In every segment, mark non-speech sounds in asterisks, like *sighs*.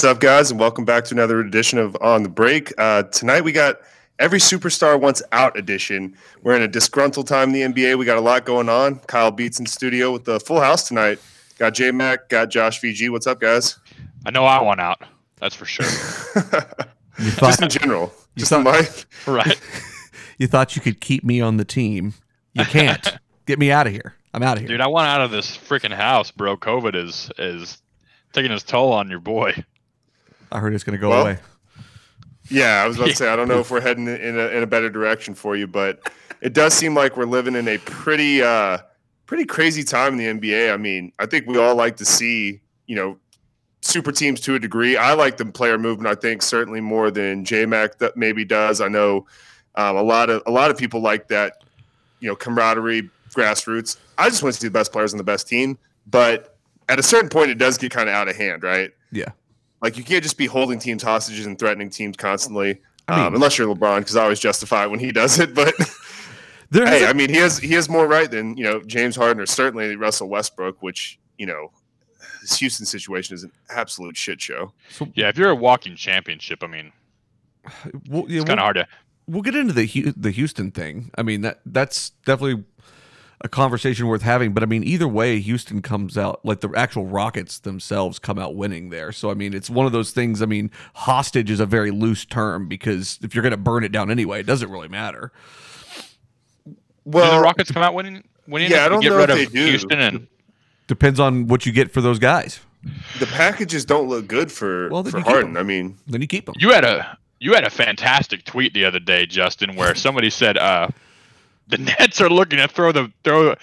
What's up, guys, and welcome back to another edition of On the Break. Uh, tonight we got every superstar wants out edition. We're in a disgruntled time in the NBA. We got a lot going on. Kyle Beats in studio with the full house tonight. Got J Mac, got Josh VG. What's up, guys? I know I want out. That's for sure. *laughs* thought, just in general. Just thought, in life. Right. *laughs* you thought you could keep me on the team. You can't. *laughs* Get me out of here. I'm out of here. Dude, I want out of this freaking house, bro. COVID is is taking its toll on your boy. I heard it's going to go well, away. Yeah, I was about to say I don't know if we're heading in a, in a better direction for you, but it does seem like we're living in a pretty uh, pretty crazy time in the NBA. I mean, I think we all like to see you know super teams to a degree. I like the player movement. I think certainly more than JMac that maybe does. I know um, a lot of a lot of people like that. You know, camaraderie, grassroots. I just want to see the best players on the best team, but at a certain point, it does get kind of out of hand, right? Yeah. Like you can't just be holding teams hostages and threatening teams constantly, I mean, um, unless you're LeBron, because I always justify it when he does it. But *laughs* hey, a- I mean, he has he has more right than you know James Harden or certainly Russell Westbrook, which you know this Houston situation is an absolute shit show. So, yeah, if you're a walking championship, I mean, well, yeah, it's kind of hard to. We'll get into the the Houston thing. I mean that that's definitely a conversation worth having. But I mean, either way, Houston comes out like the actual Rockets themselves come out winning there. So I mean, it's one of those things. I mean, hostage is a very loose term because if you're going to burn it down anyway, it doesn't really matter. Well, do the Rockets come out winning. Winning yeah, I don't get know rid if they do. Houston and depends on what you get for those guys. The packages don't look good for well, for Harden. I mean, then you keep them. You had a you had a fantastic tweet the other day, Justin, where somebody said, uh, the *laughs* Nets are looking to throw the throw. Uh,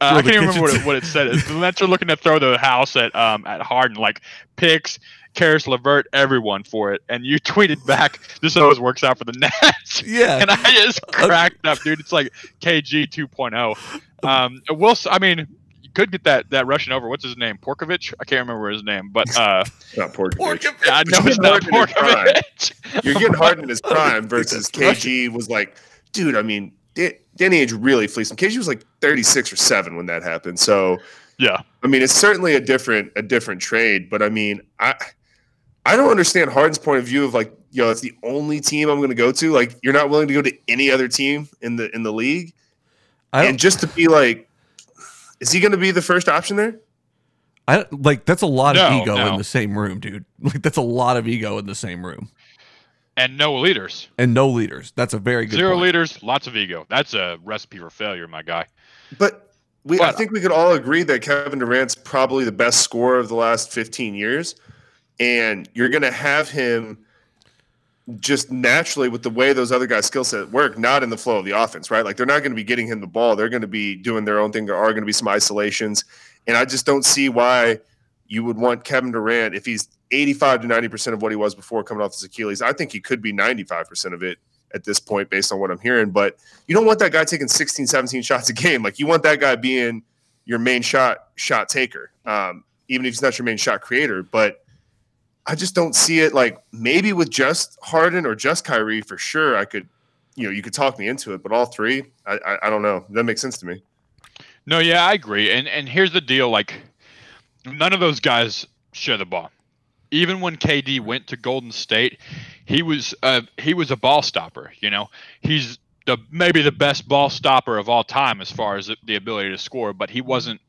I can't even remember what it, what it said. the Nets are looking to throw the house at um at Harden, like picks, Caris LeVert, everyone for it. And you *laughs* tweeted back, "This always works out for the *laughs* Nets." Yeah, and I just cracked up, dude. It's like KG 2.0. Um, will I mean, you could get that that Russian over. What's his name? Porkovich? I can't remember his name, but uh, not Porkovich. Porkovich. I know it's not Porkovich. You're getting Harden in his prime versus KG was like, dude. I mean, Danny Ainge really fleeced him. KG was like 36 or 7 when that happened. So yeah. I mean, it's certainly a different a different trade, but I mean, I I don't understand Harden's point of view of like, yo, it's the only team I'm going to go to. Like, you're not willing to go to any other team in the in the league. and just to be like, is he going to be the first option there? I like that's a lot no, of ego no. in the same room, dude. Like that's a lot of ego in the same room and no leaders. And no leaders. That's a very good zero point. leaders, lots of ego. That's a recipe for failure, my guy. But we, but, I think we could all agree that Kevin Durant's probably the best scorer of the last 15 years, and you're going to have him just naturally with the way those other guys' skill set work, not in the flow of the offense, right? Like they're not going to be getting him the ball. They're going to be doing their own thing. There are going to be some isolations, and I just don't see why you would want Kevin Durant if he's 85 to 90% of what he was before coming off his Achilles. I think he could be 95% of it at this point based on what I'm hearing, but you don't want that guy taking 16, 17 shots a game. Like you want that guy being your main shot shot taker. Um, even if he's not your main shot creator, but I just don't see it like maybe with just Harden or just Kyrie for sure. I could, you know, you could talk me into it, but all three, I, I, I don't know. That makes sense to me. No, yeah, I agree. And and here's the deal: like none of those guys share the ball. Even when KD went to Golden State, he was uh, he was a ball stopper. You know, he's the maybe the best ball stopper of all time as far as the ability to score, but he wasn't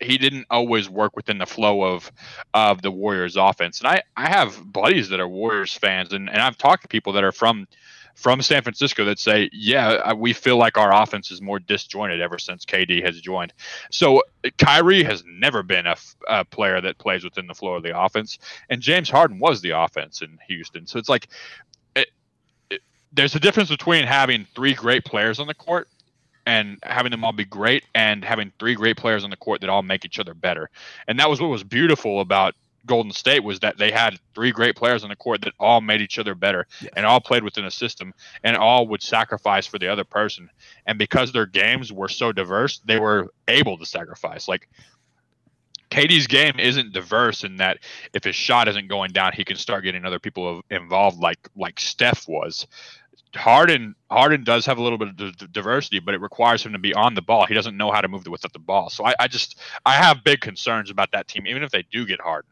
he didn't always work within the flow of of the Warriors offense. And I I have buddies that are Warriors fans and, and I've talked to people that are from from San Francisco that say, yeah, we feel like our offense is more disjointed ever since KD has joined. So Kyrie has never been a, a, player that plays within the flow of the offense, and James Harden was the offense in Houston. So it's like it, it, there's a difference between having three great players on the court and having them all be great and having three great players on the court that all make each other better. And that was what was beautiful about Golden State was that they had three great players on the court that all made each other better yes. and all played within a system and all would sacrifice for the other person. And because their games were so diverse, they were able to sacrifice. Like KD's game isn't diverse in that if his shot isn't going down, he can start getting other people involved like like Steph was. Harden Harden does have a little bit of diversity, but it requires him to be on the ball. He doesn't know how to move without the ball. So I, I just I have big concerns about that team, even if they do get Harden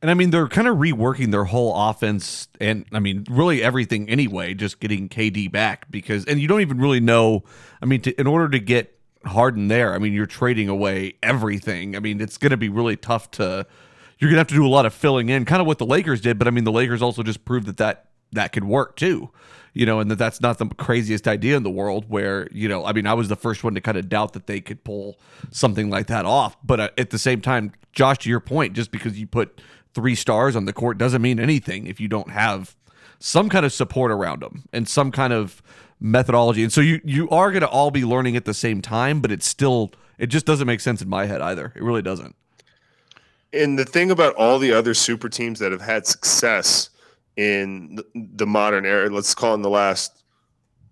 And I mean, they're kind of reworking their whole offense and I mean, really everything anyway, just getting KD back because, and you don't even really know. I mean, to, in order to get Harden there, I mean, you're trading away everything. I mean, it's going to be really tough to, you're going to have to do a lot of filling in, kind of what the Lakers did. But I mean, the Lakers also just proved that that, that could work too, you know, and that that's not the craziest idea in the world where, you know, I mean, I was the first one to kind of doubt that they could pull something like that off. But uh, at the same time, Josh, to your point, just because you put, three stars on the court doesn't mean anything if you don't have some kind of support around them and some kind of methodology. And so you you are going to all be learning at the same time, but it's still it just doesn't make sense in my head either. It really doesn't. And the thing about all the other super teams that have had success in the modern era, let's call in the last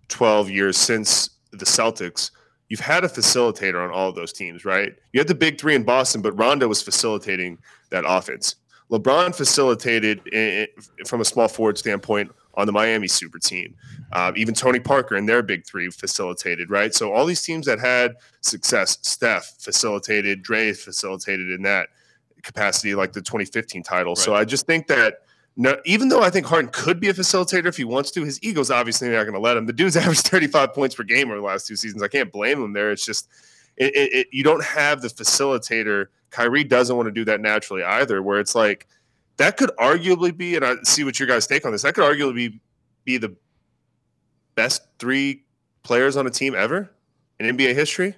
12 years since the Celtics, you've had a facilitator on all of those teams, right? You had the big three in Boston, but Rondo was facilitating that offense. LeBron facilitated in, from a small forward standpoint on the Miami super team. Um, even Tony Parker and their big three facilitated, right? So all these teams that had success, Steph facilitated, Dray facilitated in that capacity, like the 2015 title. Right. So I just think that no, even though I think Harden could be a facilitator if he wants to, his ego's obviously not going to let him. The dude's *laughs* averaged 35 points per game over the last two seasons. I can't blame him there. It's just it, it, it, you don't have the facilitator Kyrie doesn't want to do that naturally either, where it's like that could arguably be, and I see what your guys take on this, that could arguably be, be the best three players on a team ever in NBA history.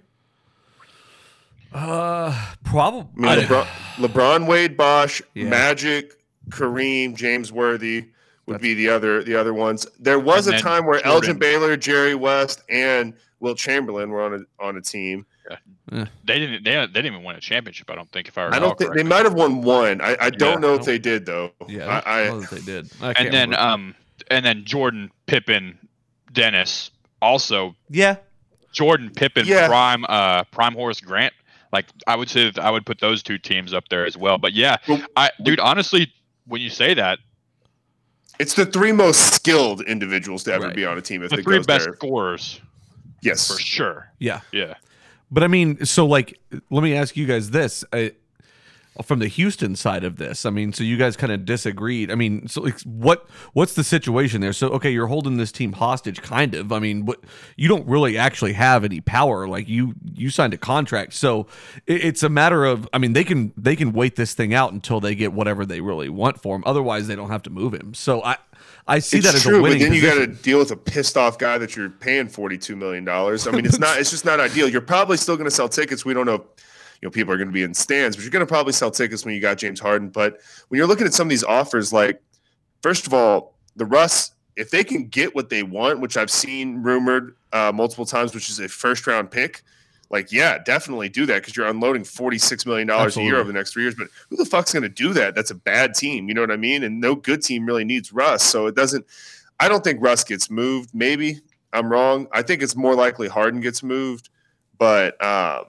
Uh, probably. I mean, LeBron, LeBron, Wade, Bosh, yeah. Magic, Kareem, James Worthy would That's, be the other the other ones. There was a time where Jordan. Elgin Baylor, Jerry West, and Wilt Chamberlain were on a on a team. Yeah. They didn't. They, they didn't even win a championship. I don't think. If I, I don't think they might have won one. I, I don't yeah. know if they did though. Yeah, I, I, I they did. and then remember. um and then Jordan Pippen, Dennis also. Yeah. Jordan Pippen, yeah. prime uh prime Horace Grant. Like I would say that I would put those two teams up there as well. But yeah, I dude, honestly, when you say that, it's the three most skilled individuals to ever right. be on a team. If the three best there. scorers, yes, for sure. Yeah, yeah. But I mean, so like, let me ask you guys this. I, from the Houston side of this, I mean, so you guys kind of disagreed. I mean, so like, what what's the situation there? So okay, you're holding this team hostage, kind of. I mean, what you don't really actually have any power. Like you you signed a contract, so it, it's a matter of. I mean, they can they can wait this thing out until they get whatever they really want for him. Otherwise, they don't have to move him. So I I see it's that as true, a winning. But then you got to deal with a pissed off guy that you're paying forty two million dollars. I mean, it's not. It's just not ideal. You're probably still going to sell tickets. We don't know. You know, people are going to be in stands, but you're going to probably sell tickets when you got James Harden. But when you're looking at some of these offers, like first of all, the Russ, if they can get what they want, which I've seen rumored uh, multiple times, which is a first round pick, like, yeah, definitely do that because you're unloading $46 million Absolutely. a year over the next three years. But who the fuck's going to do that? That's a bad team. You know what I mean? And no good team really needs Russ. So it doesn't, I don't think Russ gets moved. Maybe I'm wrong. I think it's more likely Harden gets moved. But, um,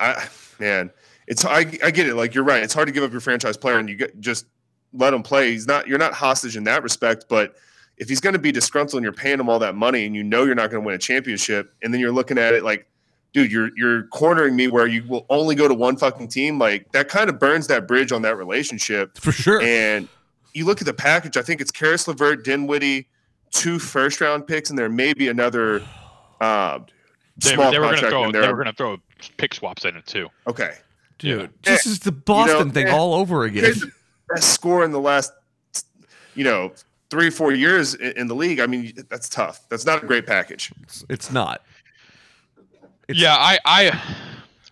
I, man, it's, I, I get it. Like, you're right. It's hard to give up your franchise player and you get, just let him play. He's not, you're not hostage in that respect. But, if he's going to be disgruntled and you're paying him all that money and you know you're not going to win a championship, and then you're looking at it like dude, you're you're cornering me where you will only go to one fucking team. Like that kind of burns that bridge on that relationship for sure. And you look at the package. I think it's Caris LeVert, Dinwiddie, two first round picks, and there may be another *sighs* uh, they, small they were contract throw. They were going to throw pick swaps in it too. Okay, dude, this is the Boston you know, thing all over again. Best score in the last, you know, three four years in the league. I mean, that's tough. That's not a great package. It's, it's not. It's, yeah, I, I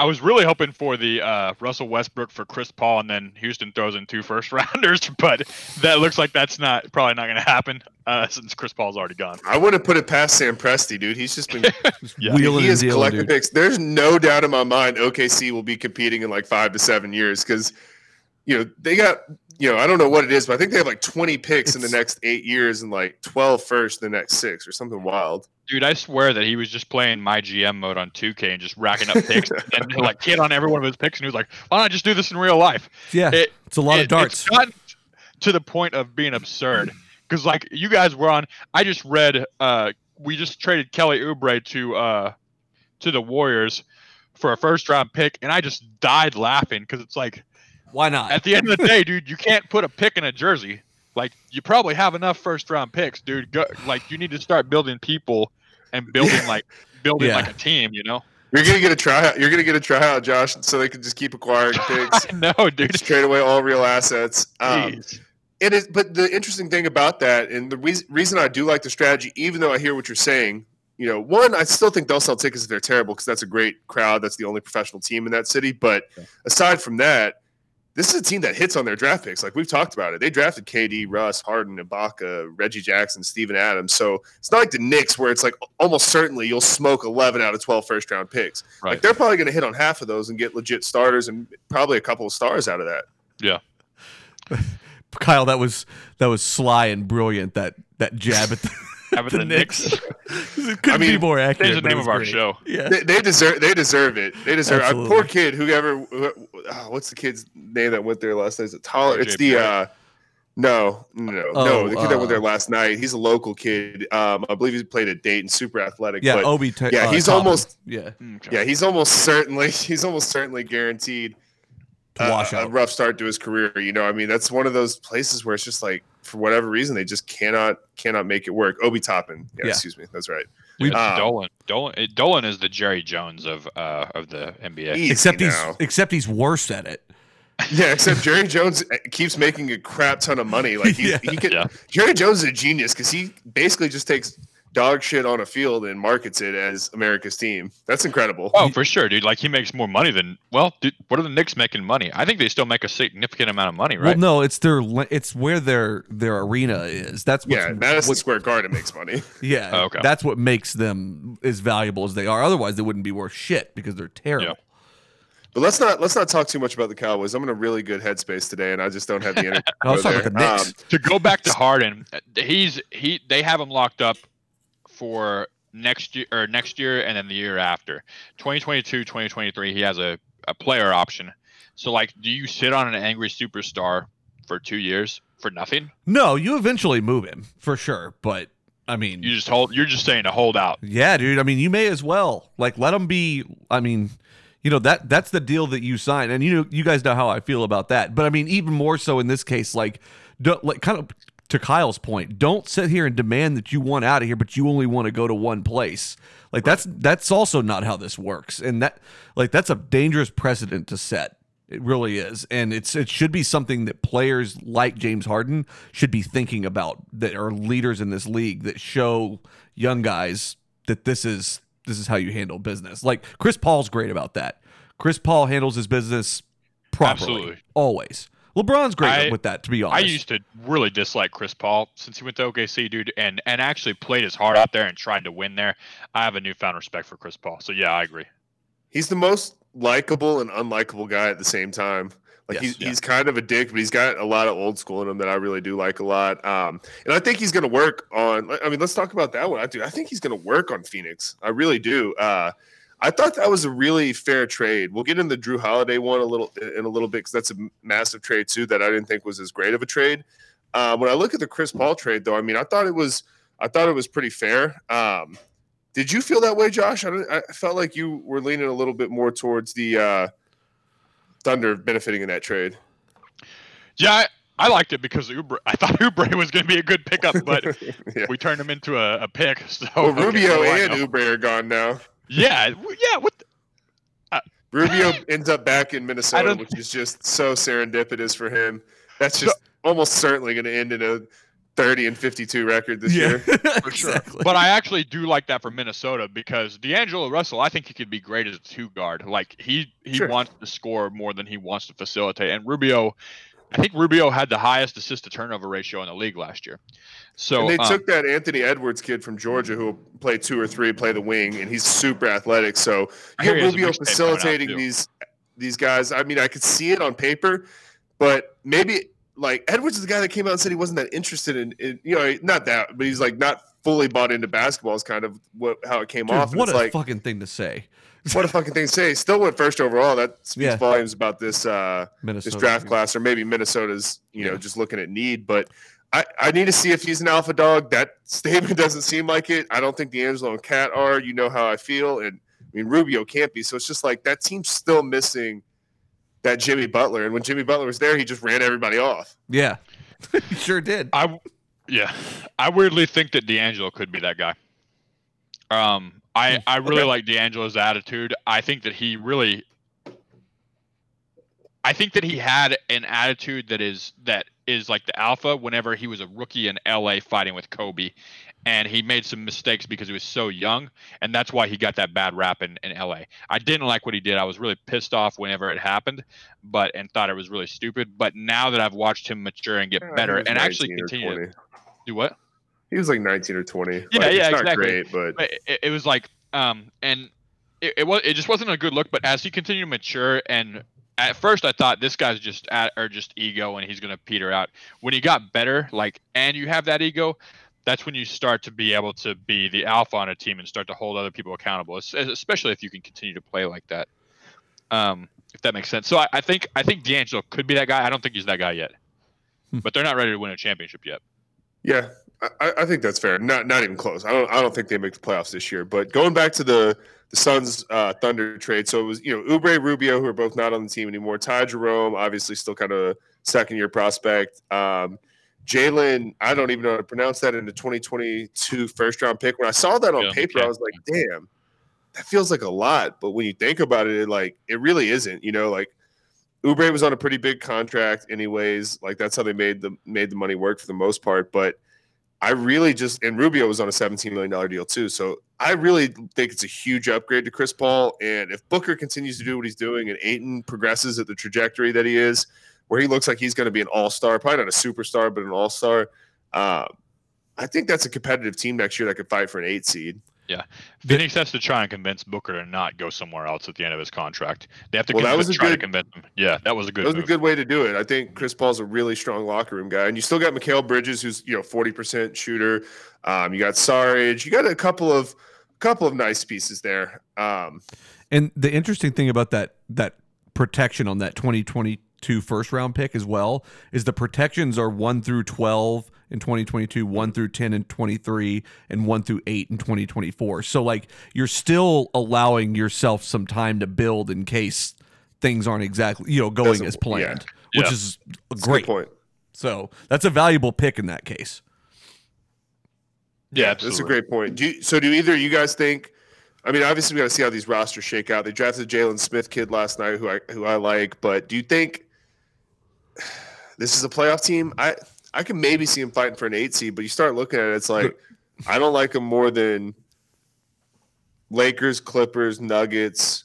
I was really hoping for the uh, Russell Westbrook for Chris Paul, and then Houston throws in two first *laughs* rounders, but that looks like that's not probably not going to happen uh, since Chris Paul's already gone. I wouldn't put it past Sam Presti, dude. He's just been *laughs* yeah. wheeling he has collected picks. There's no doubt in my mind OKC will be competing in like five to seven years because you know they got you know, I don't know what it is, but I think they have like 20 picks it's, in the next eight years and like 12 first in the next six or something wild. Dude, I swear that he was just playing my GM mode on 2K and just racking up picks *laughs* and like hit on every one of his picks. And he was like, why don't I just do this in real life? Yeah. It, it's a lot it, of darts. It's gotten to the point of being absurd. Because like you guys were on, I just read, uh, we just traded Kelly Oubre to, uh, to the Warriors for a first round pick. And I just died laughing because it's like, Why not? At the end of the day, dude, you can't put a pick in a jersey. Like you probably have enough first round picks, dude. Go, like you need to start building people and building like building Yeah. like a team. You know? You're gonna get a tryout. You're gonna get a tryout, Josh, so they can just keep acquiring *laughs* picks. I know, dude. just trade away all real assets. Um, It is, but the interesting thing about that, and the reason reason I do like the strategy, even though I hear what you're saying, you know, one, I still think they'll sell tickets if they're terrible because that's a great crowd. That's the only professional team in that city. But aside from that, this is a team that hits on their draft picks. Like we've talked about it, they drafted KD, Russ, Harden, Ibaka, Reggie Jackson, Steven Adams. So it's not like the Knicks where it's like almost certainly you'll smoke 11 out of 12 first round picks. Right. Like they're probably going to hit on half of those and get legit starters and probably a couple of stars out of that. Yeah. *laughs* Kyle, that was that was sly and brilliant. That that jab at the, Having the the Knicks. Knicks. *laughs* it couldn't I mean, be more accurate. Change the name of our great. show. Yeah. they, they deserve they deserve it. They deserve. Uh, Absolutely. poor kid, whoever. Who, oh, what's the kid's name that went there last night? Is it Tyler? It's the. Uh no, no, Oh, no. The kid that uh, went there last night. He's a local kid. Um, I believe he played at Dayton. Super athletic. Yeah, but Obi. Ta- yeah, uh, he's Toppin. almost- yeah Okay. yeah, he's almost certainly *laughs* he's almost certainly guaranteed to a- wash a, rough start to his career. You know, I mean, that's one of those places where it's just like for whatever reason they just cannot cannot make it work. Obi Toppin. Yeah, Yeah. excuse me. That's right. We- Um, Dolan. Dolan. eh, Dolan is the Jerry Jones of uh of the NBA. Except he's now. except he's worse at it. *laughs* Yeah, except Jerry Jones uh, keeps making a crap ton of money. Like he, *laughs* Yeah. he could. Yeah. Jerry Jones is a genius because he basically just takes dog shit on a field and markets it as America's team. That's incredible. Oh, for sure, dude. Like he makes more money than well, dude. What are the Knicks making money? I think they still make a significant amount of money, right? Well, no, it's their it's where their their arena is. That's what's, yeah, Madison what- Square Garden makes money. *laughs* yeah. Oh, okay. That's what makes them as valuable as they are. Otherwise, they wouldn't be worth shit because they're terrible. Yeah. But let's not let's not talk too much about the Cowboys. I'm in a really good headspace today, and I just don't have the energy. *laughs* I was to go talking about the Um, to go back to Harden, he's he they have him locked up for next year or next year and then the year after. 2022, 2023, he has a, a player option. So like do you sit on an angry superstar for 2 years for nothing? No, you eventually move him for sure. But I mean, You just hold you're just saying to hold out. Yeah, dude. I mean, you may as well like let them be. I mean, you know that that's the deal that you sign, and you know you guys know how I feel about that. But I mean, even more so in this case, like, don't like kind of to Kyle's point. Don't sit here and demand that you want out of here, but you only want to go to one place. Like that's that's also not how this works, and that like that's a dangerous precedent to set. It really is, and it's it should be something that players like James Harden should be thinking about that are leaders in this league that show young guys that this is this is how you handle business. Like Chris Paul's great about that. Chris Paul handles his business properly, Absolutely. always. LeBron's great I- with that, to be honest. I used to really dislike Chris Paul since he went to OKC, dude, and and actually played his heart out there and tried to win there. I have a newfound respect for Chris Paul. So yeah, I agree. he's the most likable and unlikable guy at the same time. Like Yes, he's, yeah. he's kind of a dick, but he's got a lot of old school in him that I really do like a lot. Um, and I think he's going to work on. I mean, let's talk about that one. I do. I think he's going to work on Phoenix. I really do. Uh, I thought that was a really fair trade. We'll get into the Jrue Holiday one a little in a little bit because that's a massive trade too that I didn't think was as great of a trade. Uh, when I look at the Chris Paul trade, though, I mean, I thought it was I thought it was pretty fair. Um, did you feel that way, Josh? I, I felt like you were leaning a little bit more towards the uh, Thunder benefiting in that trade. Yeah, I, I liked it because Oubre. I thought *laughs* Oubre was going to be a good pickup, but *laughs* yeah. we turned him into a, a pick. So Well, *laughs* Rubio and? Oubre are gone now. Yeah, yeah. What? The, uh, Rubio *laughs* ends up back in Minnesota, which is just so serendipitous for him. That's just almost certainly going to end in a 30 and 52 record this yeah, year. *laughs* for sure. exactly. But I actually do like that for Minnesota because D'Angelo Russell, I think he could be great as a two guard. Like he he Sure. wants to score more than he wants to facilitate. And Rubio, I think Rubio had the highest assist to turnover ratio in the league last year. So and they um, took that Anthony Edwards kid from Georgia who will play two or three, play the wing, and he's super athletic. So I you hear get he has a Rubio mixtape coming out, facilitating these these guys. I mean, I could see it on paper, but maybe like Edwards is the guy that came out and said he wasn't that interested in, in you know, not that, but he's like not fully bought into basketball is kind of what how it came Dude, off. And what it's a like fucking thing to say. What a fucking thing to say. Still went first overall. That speaks Yeah. volumes about this uh Minnesota. this draft class, or maybe Minnesota's, you know, Yeah. just looking at need. But I, I need to see if he's an alpha dog. That *laughs* statement doesn't seem like it. I don't think D'Angelo and KAT are. You know how I feel, and I mean Rubio can't be. So it's just like that team's still missing that Jimmy Butler, and when Jimmy Butler was there, he just ran everybody off. Yeah, *laughs* he sure did. I yeah, I weirdly think that D'Angelo could be that guy. Um, I I really Okay. like D'Angelo's attitude. I think that he really. I think that he had an attitude that is that is like the alpha whenever he was a rookie in LA fighting with Kobe and he made some mistakes because he was so young and that's why he got that bad rap in, in LA. I didn't like what he did. I was really pissed off whenever it happened, but and thought it was really stupid. But now that I've watched him mature and get Uh, better and actually continue to do what? He was like 19 or 20. Yeah, Like, yeah, it's not exactly. great, but but it, it was like um and it, it was it just wasn't a good look but as he continued to mature and at first i thought this guy's just at or just ego and he's gonna peter out when he got better like and you have that ego that's when you start to be able to be the alpha on a team and start to hold other people accountable especially if you can continue to play like that um if that makes sense so i, I think i think d'angelo could be that guy i don't think he's that guy yet Hmm. but they're not ready to win a championship yet yeah, I, I think that's fair. Not not even close. I don't I don't think they make the playoffs this year. But going back to the the Suns uh, Thunder trade, so it was you know Oubre Rubio who are both not on the team anymore. Ty Jerome obviously still kind of second year prospect. Um, Jalen, I don't even know how to pronounce that in the 2022 first round pick. When I saw that on Yeah, paper, okay. I was like, damn, that feels like a lot. But when you think about it, it like it really isn't. You know, like Oubre was on a pretty big contract, anyways. Like that's how they made the made the money work for the most part. But I really just and Rubio was on a seventeen million dollar deal too. So I really think it's a huge upgrade to Chris Paul. And if Booker continues to do what he's doing and Ayton progresses at the trajectory that he is, where he looks like he's going to be an all star, probably not a superstar, but an all star. Uh, I think that's a competitive team next year that could fight for an eight seed. Phoenix has to try and convince Booker to not go somewhere else at the end of his contract. They have to Well, that convince, was a try to convince him. Yeah, that was a good That was a good way to do it. I think Chris Paul's a really strong locker room guy, and you still got Mikal Bridges, who's you know forty percent shooter. Um, you got Sarge. You got a couple of couple of nice pieces there. Um, And the interesting thing about that that protection on that 2022 first round pick as well is the protections are 1 through 12 in 2022, 1 through 10 in 23 and 1 through 8 in 2024. So like you're still allowing yourself some time to build in case things aren't exactly, you know, going Doesn't- as planned, yeah. which Yeah. is that's a good great. point. So that's a valuable pick in that case. yeah, That's a great point. Do you, so. Do either of you guys think? I mean, obviously, we got to see how these rosters shake out. They drafted Jalen Smith kid last night, who I who I like. But do you think *sighs* this is a playoff team? I I can maybe see him fighting for an eight seed, but you start looking at it, it's like I don't like them more than Lakers, Clippers, Nuggets,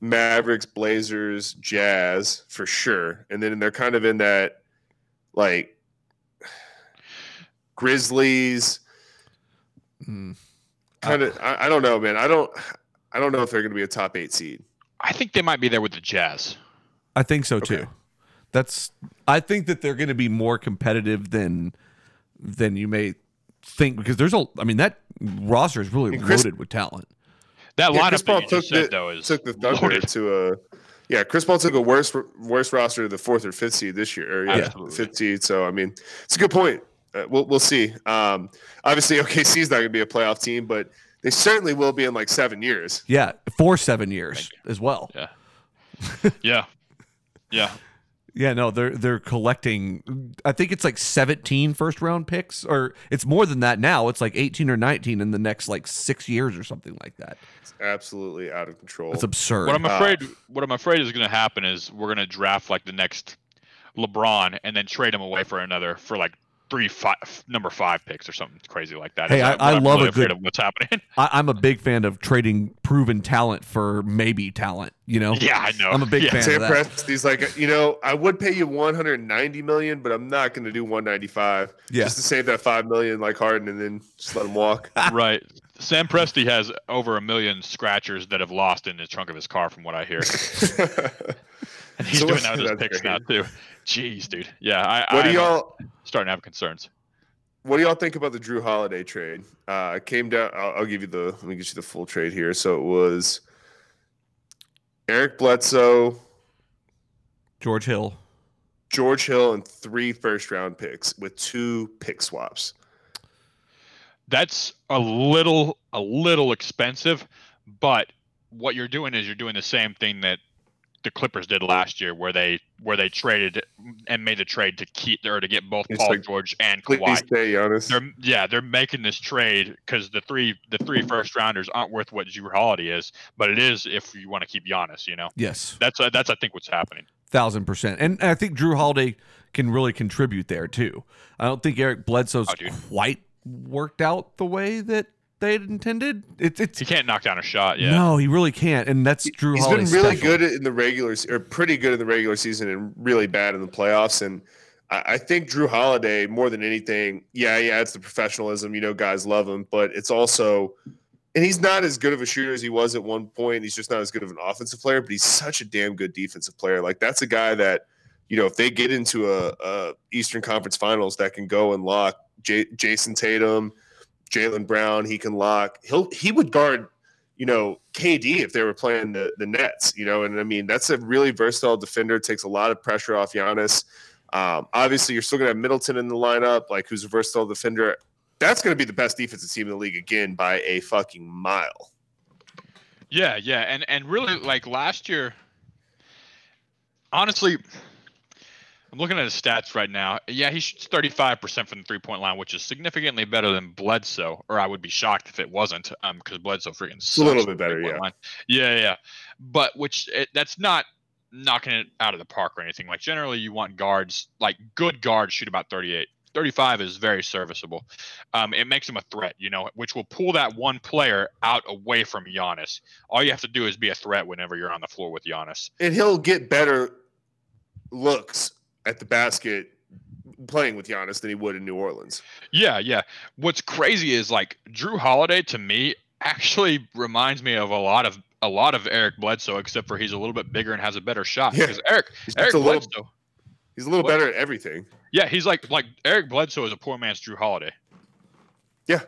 Mavericks, Blazers, Jazz for sure. And then they're kind of in that like Grizzlies Mm. kind of I, I don't know, man. I don't I don't know if they're going to be a top 8 seed. I think they might be there with the Jazz. I think so Okay. too. That's I think that they're going to be more competitive than than you may think because there's a I mean that roster is really Chris- loaded with talent. That Yeah, Chris lineup Paul that you just took said, the- though, is Took the Thunder loaded. to a Yeah, Chris Paul took a worse worse roster to the 4th or 5th seed this year. Or, yeah, Absolutely. 5th seed. So I mean, it's a good point. Uh, we'll we'll see. Um, obviously *laughs* OKC is not going to be a playoff team, but they certainly will be in like 7 years. Yeah, for 7 years as well. Yeah. *laughs* yeah. Yeah. Yeah, no, they're they're collecting I think it's like 17 first round picks or it's more than that now. It's like 18 or 19 in the next like 6 years or something like that. It's absolutely out of control. It's absurd. What I'm Uh, afraid what I'm afraid is going to happen is we're going to draft like the next LeBron and then trade him away for another for like three five number five picks or something crazy like that. Hey, I- I I'm love really a good- of what's happening. *laughs* I, I'm a big fan of trading proven talent for maybe talent, you know? yeah, I know. I'm a big yeah. fan. Sam of that. Presti's like, you know, I would pay you 190 million, but I'm not going to do 195 Yeah. just to save that 5 million like Harden and then just let him walk. *laughs* right. Sam Presti has over a million scratchers that have lost in the trunk of his car, from what I hear. *laughs* And he's So doing that with his that's picks now too. Jeez, dude. Yeah, I, what do I'm y'all starting to have concerns. what do y'all think about the Jrue Holiday trade? Uh, came down. I'll, I'll give you the. Let me get you the full trade here. So it was Eric Bledsoe, George Hill. George Hill, and three first round picks with two pick swaps. That's a little a little expensive, but what you're doing is you're doing the same thing that the Clippers did last year, where they where they traded and made the trade to keep or to get both It's Paul like, George and Please Kawhi. stay, Giannis. They're yeah, they're making this trade because the three the three first rounders aren't worth what Jrue Holiday is, but it is if you want to keep Giannis. You know, Yes, that's uh, that's I think what's happening. thousand percent. And I think Jrue Holiday can really contribute there too. I don't think Eric Bledsoe's Oh, quite worked out the way that they had intended. It's it's He can't knock down a shot. Yeah, no, he really can't, and that's Drew He's been really special. good in the regular, or pretty good in the regular season, and really bad in the playoffs. And I, I think Jrue Holiday, more than anything, yeah, yeah, it's the professionalism. You know, guys love him, but it's also, and he's not as good of a shooter as he was at one point. He's just not as good of an offensive player, but he's such a damn good defensive player. Like that's a guy that, you know, if they get into a, a Eastern Conference Finals, that can go and lock J- Jayson Tatum, Jaylen Brown. He can lock. He'll he would guard you know, KD if they were playing the, the Nets, you know, and I mean, that's a really versatile defender, takes a lot of pressure off Giannis. Um, obviously, you're still going to have Middleton in the lineup, like who's a versatile defender. That's going to be the best defensive team in the league again by a fucking mile. yeah, yeah, and and really like last year. Honestly, I'm looking at his stats right now. Yeah, he shoots 35% from the three point line, which is significantly better than Bledsoe. Or I would be shocked if it wasn't, um, because Bledsoe freaking sucks a little bit better, yeah. line. Yeah, yeah, but which it, that's not knocking it out of the park or anything. Like generally, you want guards, like good guards, shoot about 38. 35 is very serviceable. Um, it makes him a threat, you know, which will pull that one player out away from Giannis. All you have to do is be a threat whenever you're on the floor with Giannis. And he'll get better looks at the basket playing with Giannis than he would in New Orleans. Yeah, yeah. What's crazy is like Jrue Holiday to me actually reminds me of a lot of a lot of Eric Bledsoe, except for he's a little bit bigger and has a better shot. Yeah. Because Eric He's Eric a little, Bledsoe, he's a little What? better at everything. yeah, he's like like Eric Bledsoe is a poor man's Jrue Holiday. Yeah.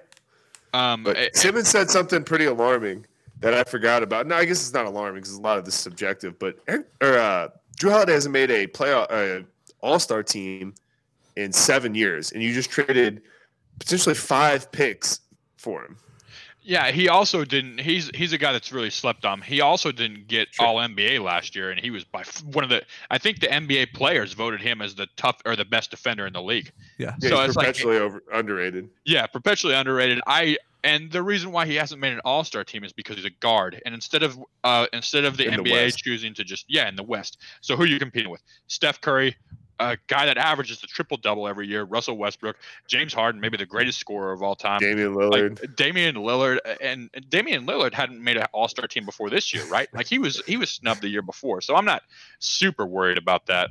Um, But eh, Simmons said something pretty alarming that I forgot about. No, I guess it's not alarming because a lot of this is subjective. But Eric, or uh, Jrue Holiday hasn't made a playoff uh, All Star team in seven years, and you just traded potentially five picks for him. Yeah, he also didn't. He's he's a guy that's really slept on. He also didn't get Sure. All NBA last year, and he was by one of the. I think the NBA players voted him as the tough or the best defender in the league. Yeah. Yeah, So he's it's like- perpetually over, underrated. Yeah, perpetually underrated. I and the reason why he hasn't made an All Star team is because he's a guard, and instead of uh instead of the In NBA West. choosing to just yeah in the West. So who are you competing with? Steph Curry, a guy that averages a triple double every year. Russell Westbrook, James Harden, maybe the greatest scorer of all time. Damian Lillard. Like Damian Lillard and Damian Lillard hadn't made an All Star team before this year, right? Like he was he was snubbed the year before, so I'm not super worried about that.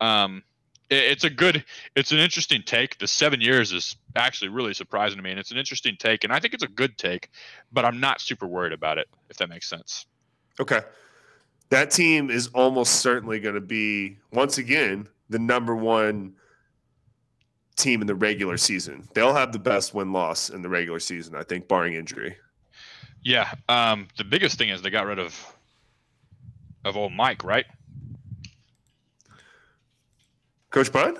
Um, it- it's a good, it's an interesting take. The seven years is actually really surprising to me, and it's an interesting take, and I think it's a good take, but I'm not super worried about it, if that makes sense. Okay. That team is almost certainly going to be, once again, the number one team in the regular season. They'll have the best win loss in the regular season, I think, barring injury. Yeah. Um, the biggest thing is they got rid of of old Mike, right? Coach Bud?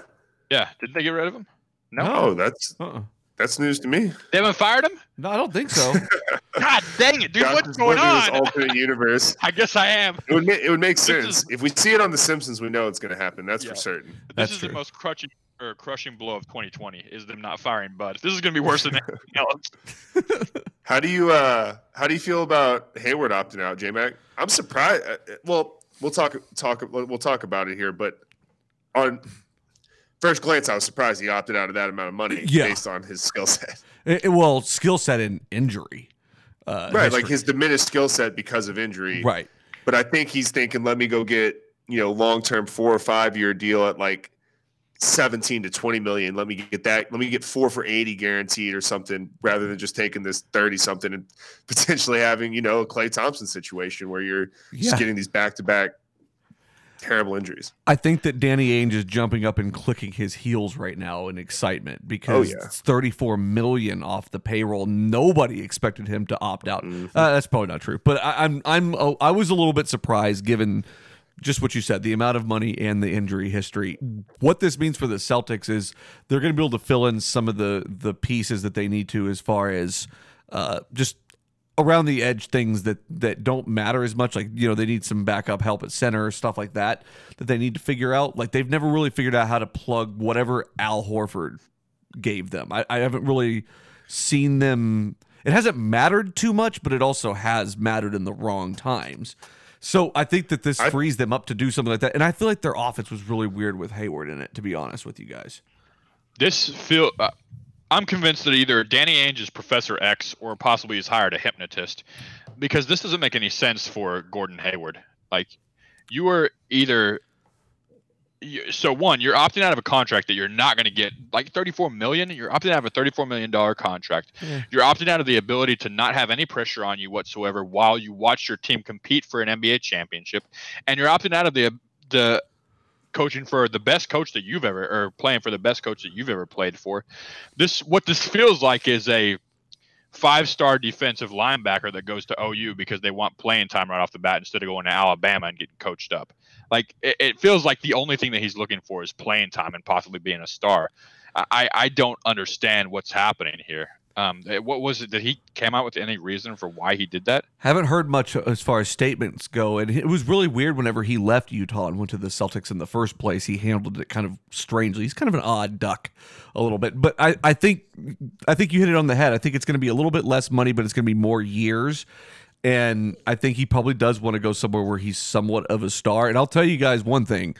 Yeah. Didn't they get rid of him? No. Oh, that's Uh-uh. That's news to me. They haven't fired him. No, I don't think so. *laughs* God dang it, dude! Josh what's going living this on? alternate *laughs* universe. I guess I am. It would, ma- it would make sense. is- if we see it on The Simpsons, we know it's going to happen. That's Yeah. for certain. This That's is true. the most crushing or crushing blow of 2020 is them not firing Bud. This is going to be worse than anything *laughs* else. How do you uh how do you feel about Hayward opting out, J Mac? I'm surprised. uh, Well, we'll talk talk we'll talk about it here, but on first glance, I was surprised he opted out of that amount of money Yeah. based on his skill set. *laughs* Well, skill set and injury. Uh, right, like his diminished skill set because of injury. right. But I think he's thinking, let me go get you know long term four or five year deal at like. 17 to 20 million. Let me get that. Let me get four for 80 guaranteed or something rather than just taking this 30 something and *laughs* potentially having, you know, a Klay Thompson situation where you're just getting these back to back terrible injuries. I think that Danny Ainge is jumping up and clicking his heels right now in excitement because Oh, yeah. it's 34 million off the payroll. Nobody expected him to opt out. Mhm. Uh, that's probably not true, but I, I'm I'm oh, I was a little bit surprised given just what you said, the amount of money and the injury history. What this means for the Celtics is they're going to be able to fill in some of the the pieces that they need to as far as uh, just around the edge things that that don't matter as much like you know they need some backup help at center stuff like that that they need to figure out. Like they've never really figured out how to plug whatever al horford gave them. I, I haven't really seen them it hasn't mattered too much but it also has mattered in the wrong times. So i think that this I- frees them up to do something like that and i feel like their offense was really weird with hayward in it to be honest with you guys. This feel. Uh, I'm convinced that either Danny Ainge is Professor X or possibly he's hired a hypnotist, because this doesn't make any sense for Gordon Hayward. Like, you are either. So one, you're opting out of a contract that you're not going to get, like 34 million. You're opting out of a 34 million dollar contract. Yeah. You're opting out of the ability to not have any pressure on you whatsoever while you watch your team compete for an NBA championship, and you're opting out of the the coaching for the best coach that you've ever or playing for the best coach that you've ever played for. This what this feels like is a five star defensive linebacker that goes to OU because they want playing time right off the bat instead of going to Alabama and getting coached up. Like it, it feels like the only thing that he's looking for is playing time and possibly being a star. I, I don't understand what's happening here. Um, eh, what was it that he came out with any reason for why he did that? Haven't heard much as far as statements go, and it was really weird whenever he left Utah and went to the Celtics in the first place. He handled it kind of strangely. He's kind of an odd duck, a little bit. But I, I think, I think you hit it on the head. I think it's going to be a little bit less money, but it's going to be more years. And I think he probably does want to go somewhere where he's somewhat of a star. And I'll tell you guys one thing.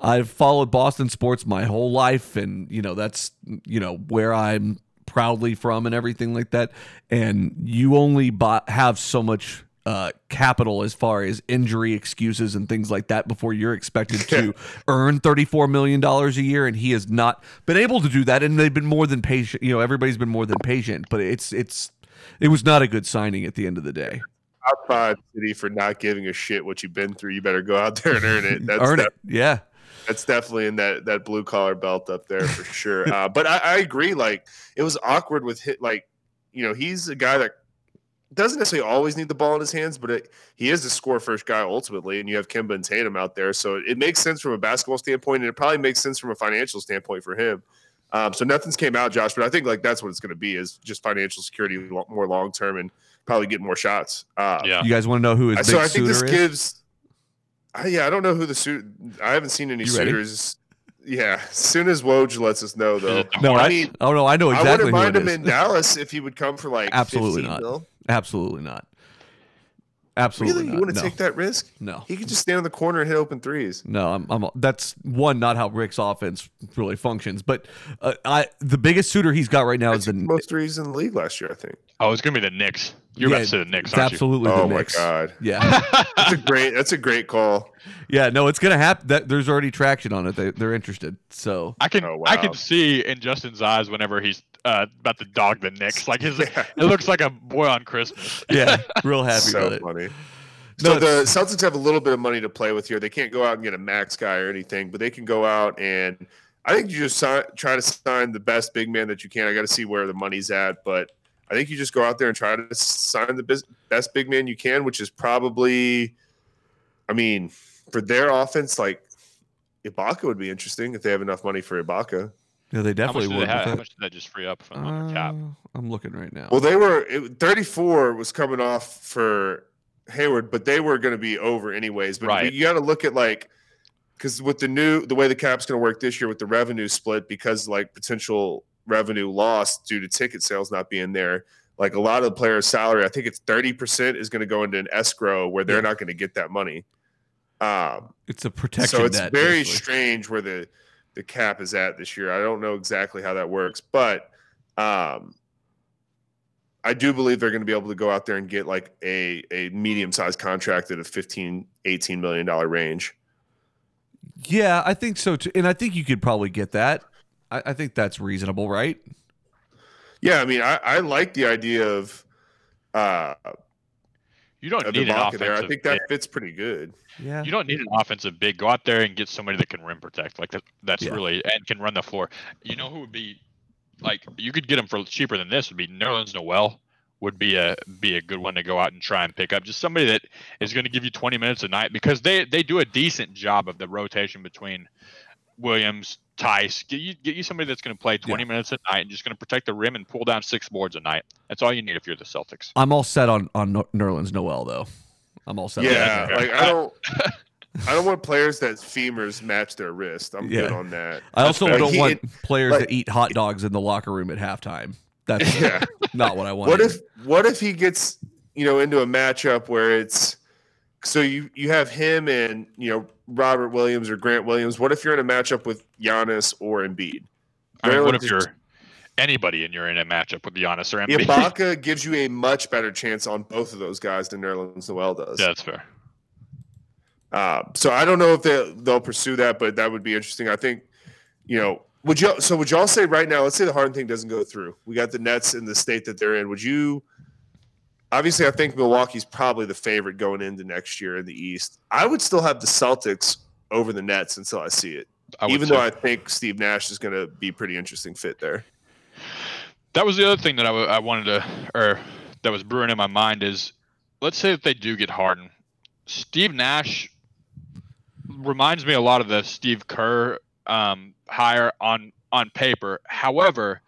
I've followed Boston sports my whole life, and you know that's you know where I'm proudly from and everything like that. And you only buy, have so much uh, capital as far as injury excuses and things like that before you're expected to *laughs* earn $34 million a year. And he has not been able to do that. And they've been more than patient. You know, everybody's been more than patient, but it's, it's, it was not a good signing at the end of the day. Top five city for not giving a shit what you've been through. You better go out there and earn it. *laughs* That's Earn def- it. Yeah. That's definitely in that that blue collar belt up there for sure. Uh, but I, I agree. Like it was awkward with hit. Like you know, he's a guy that doesn't necessarily always need the ball in his hands, but it, he is the score first guy ultimately. And you have Kemba and Tatum out there, so it makes sense from a basketball standpoint, and it probably makes sense from a financial standpoint for him. Um, so nothing's came out, Josh, but I think like that's what it's going to be is just financial security more long term and probably get more shots. Uh, Yeah. You guys want to know who his big so I think this is? gives. I, yeah, I don't know who the suit. I haven't seen any You ready? suitors. Yeah, as soon as Woj lets us know, though. *laughs* No, I I, mean, oh no, I know exactly. I exactly wouldn't who mind it him is. in Dallas if he would come for like Absolutely 15 not. mil. Absolutely not. Absolutely Really, not. you want to no. take that risk? No. He could just stand in the corner and hit open threes. No, I'm, I'm. That's one, not how Rick's offense really functions. But uh, I, the biggest suitor he's got right now is the. most threes in the league last year, I think. Oh, it's gonna be the Knicks. You're Yeah, about to say the Knicks, aren't absolutely oh the my god, Yeah, *laughs* that's a great. That's a great call. yeah. No, it's gonna happen. That there's already traction on it. They, they're interested. So I can Oh, I can see in Justin's eyes whenever he's uh, about to dog the Knicks. Like his, *laughs* Yeah. it looks like a boy on Christmas. *laughs* yeah, real happy so with it. funny. No, So the Celtics have a little bit of money to play with here. They can't go out and get a max guy or anything, but they can go out and I think you just sign, try to sign the best big man that you can. I got to see where the money's at, but I think you just go out there and try to sign the best big man you can, which is probably, I mean, for their offense, like Ibaka would be interesting if they have enough money for Ibaka. Yeah, they How much, definitely they would. have, how much did that just free up from on the cap? Uh, I'm looking right now. Well, they were it, 34 was coming off for Hayward, but they were going to be over anyways. But Right. you got to look at like because with the new the way the cap's going to work this year with the revenue split because like potential revenue lost due to ticket sales not being there. Like a lot of the players' salary, I think it's 30% is going to go into an escrow where they're Yeah. not going to get that money. Um, it's a protection. so it's net, very basically. strange where the the cap is at this year. I don't know exactly how that works, but um, I do believe they're going to be able to go out there and get like a a medium sized contract at a 15 18 million dollar range. Yeah, I think so too, and I think you could probably get that. I, I think that's reasonable, right? Yeah, I mean, I, I like the idea of uh You don't of need an Ibaka offensive. there. I think that big. fits pretty good. Yeah. You don't need an offensive big. Go out there and get somebody that can rim protect. Like that. That's Yeah. really and can run the floor. You know who would be like you could get him for cheaper than this. Would be Nerlens Noel. Would be a be a good one to go out and try and pick up. Just somebody that is going to give you 20 minutes a night because they they do a decent job of the rotation between Williams, Tice. Get you get you somebody that's going to play 20 yeah. minutes a night and just going to protect the rim and pull down six boards a night. That's all you need if you're the Celtics. I'm all set on on Nerlens Noel though. I'm all set. Yeah, like I don't. *laughs* I don't want players that femurs match their wrist. I'm yeah. good on that. I also like, don't he, want players like, that eat hot dogs in the locker room at halftime. That's yeah. not what I want. What if what if he gets you know into a matchup where it's so you you have him and you know Robert Williams or Grant Williams. What if you're in a matchup with Giannis or Embiid? I mean, what if you're anybody and you're in a matchup with Giannis or Embiid? Ibaka gives you a much better chance on both of those guys than Nerlens Noel does. Yeah, that's fair. Uh, so I don't know if they they'll pursue that, but that would be interesting. I think, you know, would you? So would y'all say right now? Let's say the Harden thing doesn't go through. We got the Nets in the state that they're in. Would you? Obviously, I think Milwaukee's probably the favorite going into next year in the East. I would still have the Celtics over the Nets until I see it. I even though I think Steve Nash is going to be pretty interesting fit there. That was the other thing that I, w- I wanted to, or that was brewing in my mind is, let's say that they do get Harden, Steve Nash reminds me a lot of the Steve Kerr um, hire on on paper. However,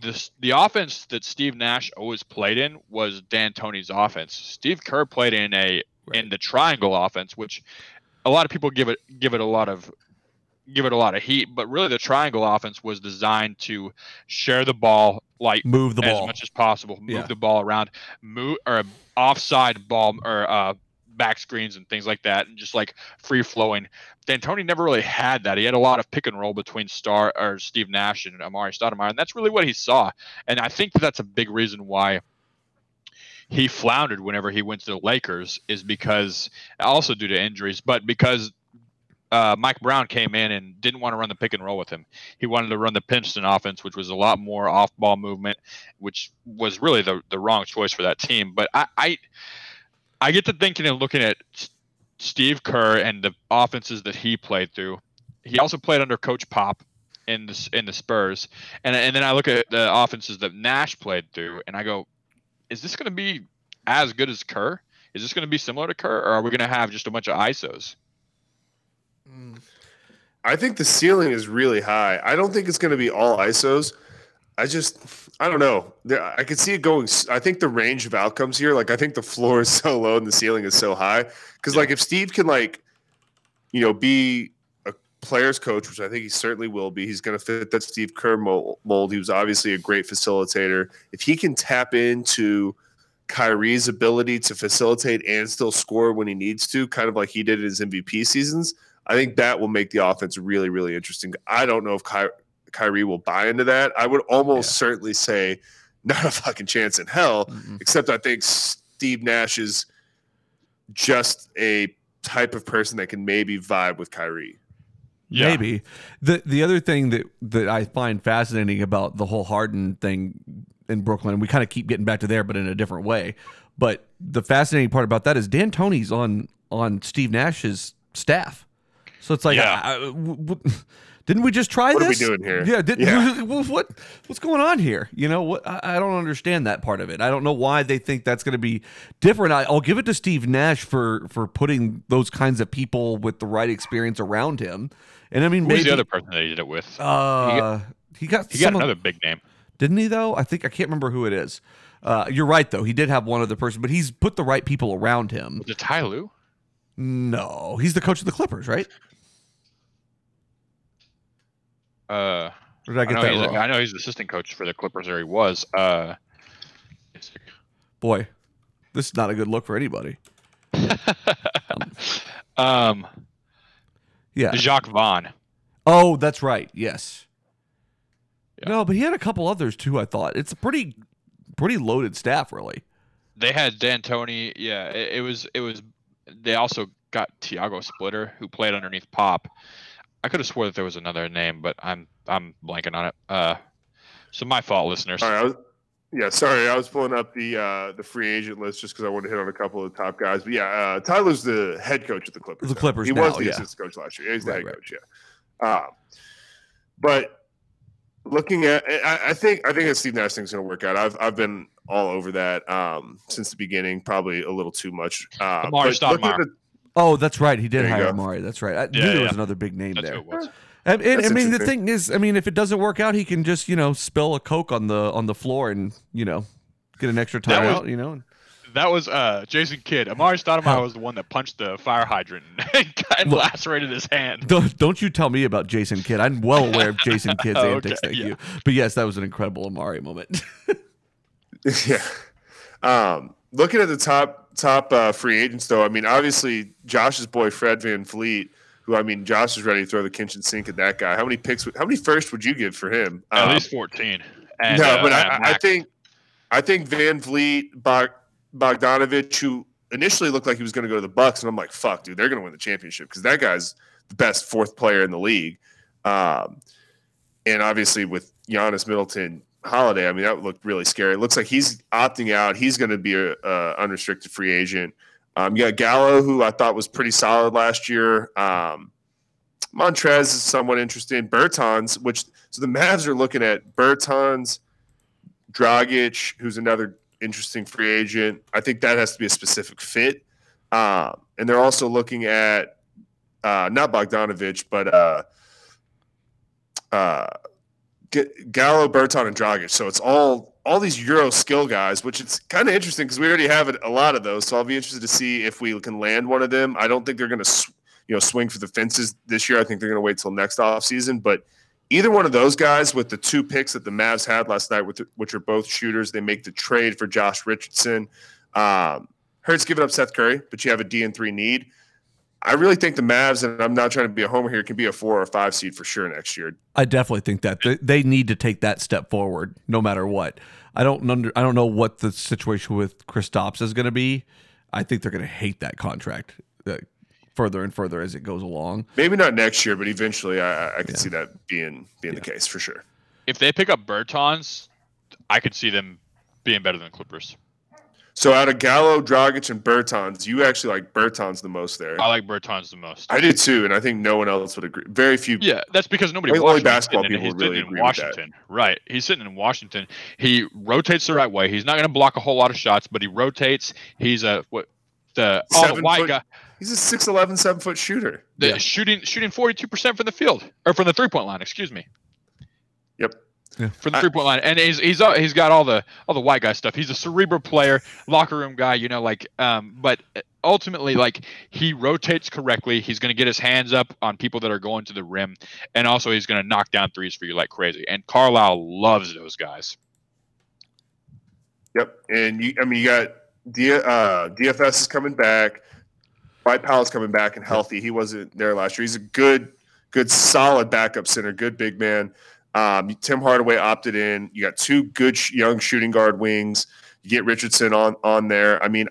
this the offense that Steve Nash always played in was D'Antoni's offense. Steve Kerr played in a right. in the triangle offense, which a lot of people give it give it a lot of give it a lot of heat, but really the triangle offense was designed to share the ball, like move the as ball as much as possible, move yeah. the ball around, move or offside ball or uh, back screens and things like that, and just like free flowing. D'Antoni never really had that. He had a lot of pick and roll between Star or Steve Nash and Amar'e Stoudemire, and that's really what he saw. And I think that that's a big reason why he floundered whenever he went to the Lakers is because also due to injuries, but because uh, Mike Brown came in and didn't want to run the pick and roll with him. He wanted to run the Princeton offense, which was a lot more off ball movement, which was really the the wrong choice for that team. But I, I I get to thinking and looking at Steve Kerr and the offenses that he played through. He also played under Coach Pop in the in the Spurs, and and then I look at the offenses that Nash played through, and I go, is this going to be as good as Kerr? Is this going to be similar to Kerr, or are we going to have just a bunch of ISOs? I think the ceiling is really high. I don't think it's going to be all ISOs. I just, I don't know. I could see it going. I think the range of outcomes here, like I think the floor is so low and the ceiling is so high. Because yeah. like if Steve can like, you know, be a player's coach, which I think he certainly will be, he's going to fit that Steve Kerr mold. He was obviously a great facilitator. If he can tap into Kyrie's ability to facilitate and still score when he needs to, kind of like he did in his MVP seasons, I think that will make the offense really, really interesting. I don't know if Kyrie Kyrie will buy into that. I would almost yeah. certainly say not a fucking chance in hell, mm-hmm. except I think Steve Nash is just a type of person that can maybe vibe with Kyrie. Yeah. Maybe. The the other thing that that I find fascinating about the whole Harden thing in Brooklyn, we kind of keep getting back to there, but in a different way. But the fascinating part about that is D'Antoni's on on Steve Nash's staff. So it's like, yeah. I, I, didn't we just try what this? What are we doing here? Yeah, did, yeah. *laughs* what what's going on here? You know what? I, I, don't understand that part of it. I don't know why they think that's going to be different. I, will give it to Steve Nash for for putting those kinds of people with the right experience around him. And I mean, who's maybe, the other person that he did it with? Uh, he got he got, he got another big name, didn't he? Though I think I can't remember who it is. Uh, you're right, though. He did have one other person, but he's put the right people around him. Was it Ty Lue? No, he's the coach of the Clippers, right? Uh, or did I get I that wrong? A, I know he's assistant coach for the Clippers, or he was. Uh, Boy, this is not a good look for anybody. *laughs* um, yeah, Jacque Vaughn. Oh, that's right. Yes. Yeah. No, but he had a couple others too. I thought it's a pretty, pretty loaded staff, really. They had D'Antoni. Yeah, it, it was. It was. They also got Tiago Splitter, who played underneath Pop. I could have swore that there was another name, but I'm I'm blanking on it. Uh, so my fault, listeners. All right, was, yeah, sorry, I was pulling up the uh, the free agent list just because I wanted to hit on a couple of the top guys. But yeah, uh, Ty Lue's the head coach of the Clippers. The now. Clippers. He now, was the yeah. assistant coach last year. He's the right, head right. coach. Yeah. Um, but looking at, I, I, think I think that Steve Nash thing's going to work out. I've I've been all over that um, since the beginning, probably a little too much. Uh, Amar'e Stoudemire. Oh, that's right. He did hire Amar'e. That's right. I yeah, knew there was another big name that's there. And, and I mean, the thing is, I mean, if it doesn't work out, he can just you know spill a coke on the on the floor and you know get an extra time out. You know. That was uh, Jason Kidd. Amar'e Stoudemire was the one that punched the fire hydrant *laughs* and Look, lacerated his hand. Don't, don't you tell me about Jason Kidd. I'm well aware of Jason *laughs* Kidd's okay, antics. Thank yeah. you. But yes, that was an incredible Amar'e moment. *laughs* yeah. Um, looking at the top top uh, free agents, though, I mean, obviously Josh's boy Fred Van VanVleet, who I mean, Josh is ready to throw the kitchen sink at that guy. How many picks? How many first would you give for him? At um, least fourteen. And, no, uh, but I, I, think I think VanVleet, Bog, Bogdanovich, who initially looked like he was going to go to the Bucks, and I'm like, fuck, dude, they're going to win the championship because that guy's the best fourth player in the league. Um, and obviously with Giannis Middleton, Holiday, I mean, that looked really scary. It looks like he's opting out. He's going to be a, unrestricted free agent. Um, you got Gallo, who I thought was pretty solid last year. Um, Montrez is somewhat interesting. Bertans, which so the Mavs are looking at Bertans, Dragic, who's another interesting free agent. I think that has to be a specific fit. Um, and they're also looking at uh, not Bogdanovich, but uh, uh, Gallo, Bertan, and Dragic. So it's all all these Euro skill guys, which it's kind of interesting because we already have a lot of those. So I'll be interested to see if we can land one of them. I don't think they're going to, you know, swing for the fences this year. I think they're going to wait till next offseason. But either one of those guys with the two picks that the Mavs had last night, which are both shooters, they make the trade for Josh Richardson. Um, hurts giving up Seth Curry, but you have a D and three need. I really think the Mavs, and I'm not trying to be a homer here, can be a four or five seed for sure next year. I definitely think that they need to take that step forward, no matter what. I don't under, I don't know what the situation with Kristaps is going to be. I think they're going to hate that contract uh, further and further as it goes along. Maybe not next year, but eventually, I, I can yeah. see that being being yeah. the case for sure. If they pick up Bertans, I could see them being better than Clippers. So out of Gallo, Dragic, and Bertans, you actually like Bertans the most there. I like Bertans the most. I do too, and I think no one else would agree. Very few. Yeah, that's because nobody. I mean, only basketball people he's really in Washington, right? He's sitting in Washington. He rotates the right way. He's not going to block a whole lot of shots, but he rotates. He's a what the oh the white foot, guy. He's a 6'11", 7 foot shooter. The yeah. shooting shooting forty two percent from the field or from the three point line. Excuse me. Yep yeah. from the three point line, and he's he's uh, he's got all the all the white guy stuff. He's a cerebral player, locker room guy, you know, like um, but ultimately, like he rotates correctly. He's going to get his hands up on people that are going to the rim, and also he's going to knock down threes for you like crazy. And Carlisle loves those guys. Yep, and you, I mean, you got D, uh, DFS is coming back. Dwight Powell's coming back and healthy. He wasn't there last year. He's a good, good, solid backup center, good big man. Um, Tim Hardaway opted in. You got two good sh- young shooting guard wings. You get Richardson on on there. I mean,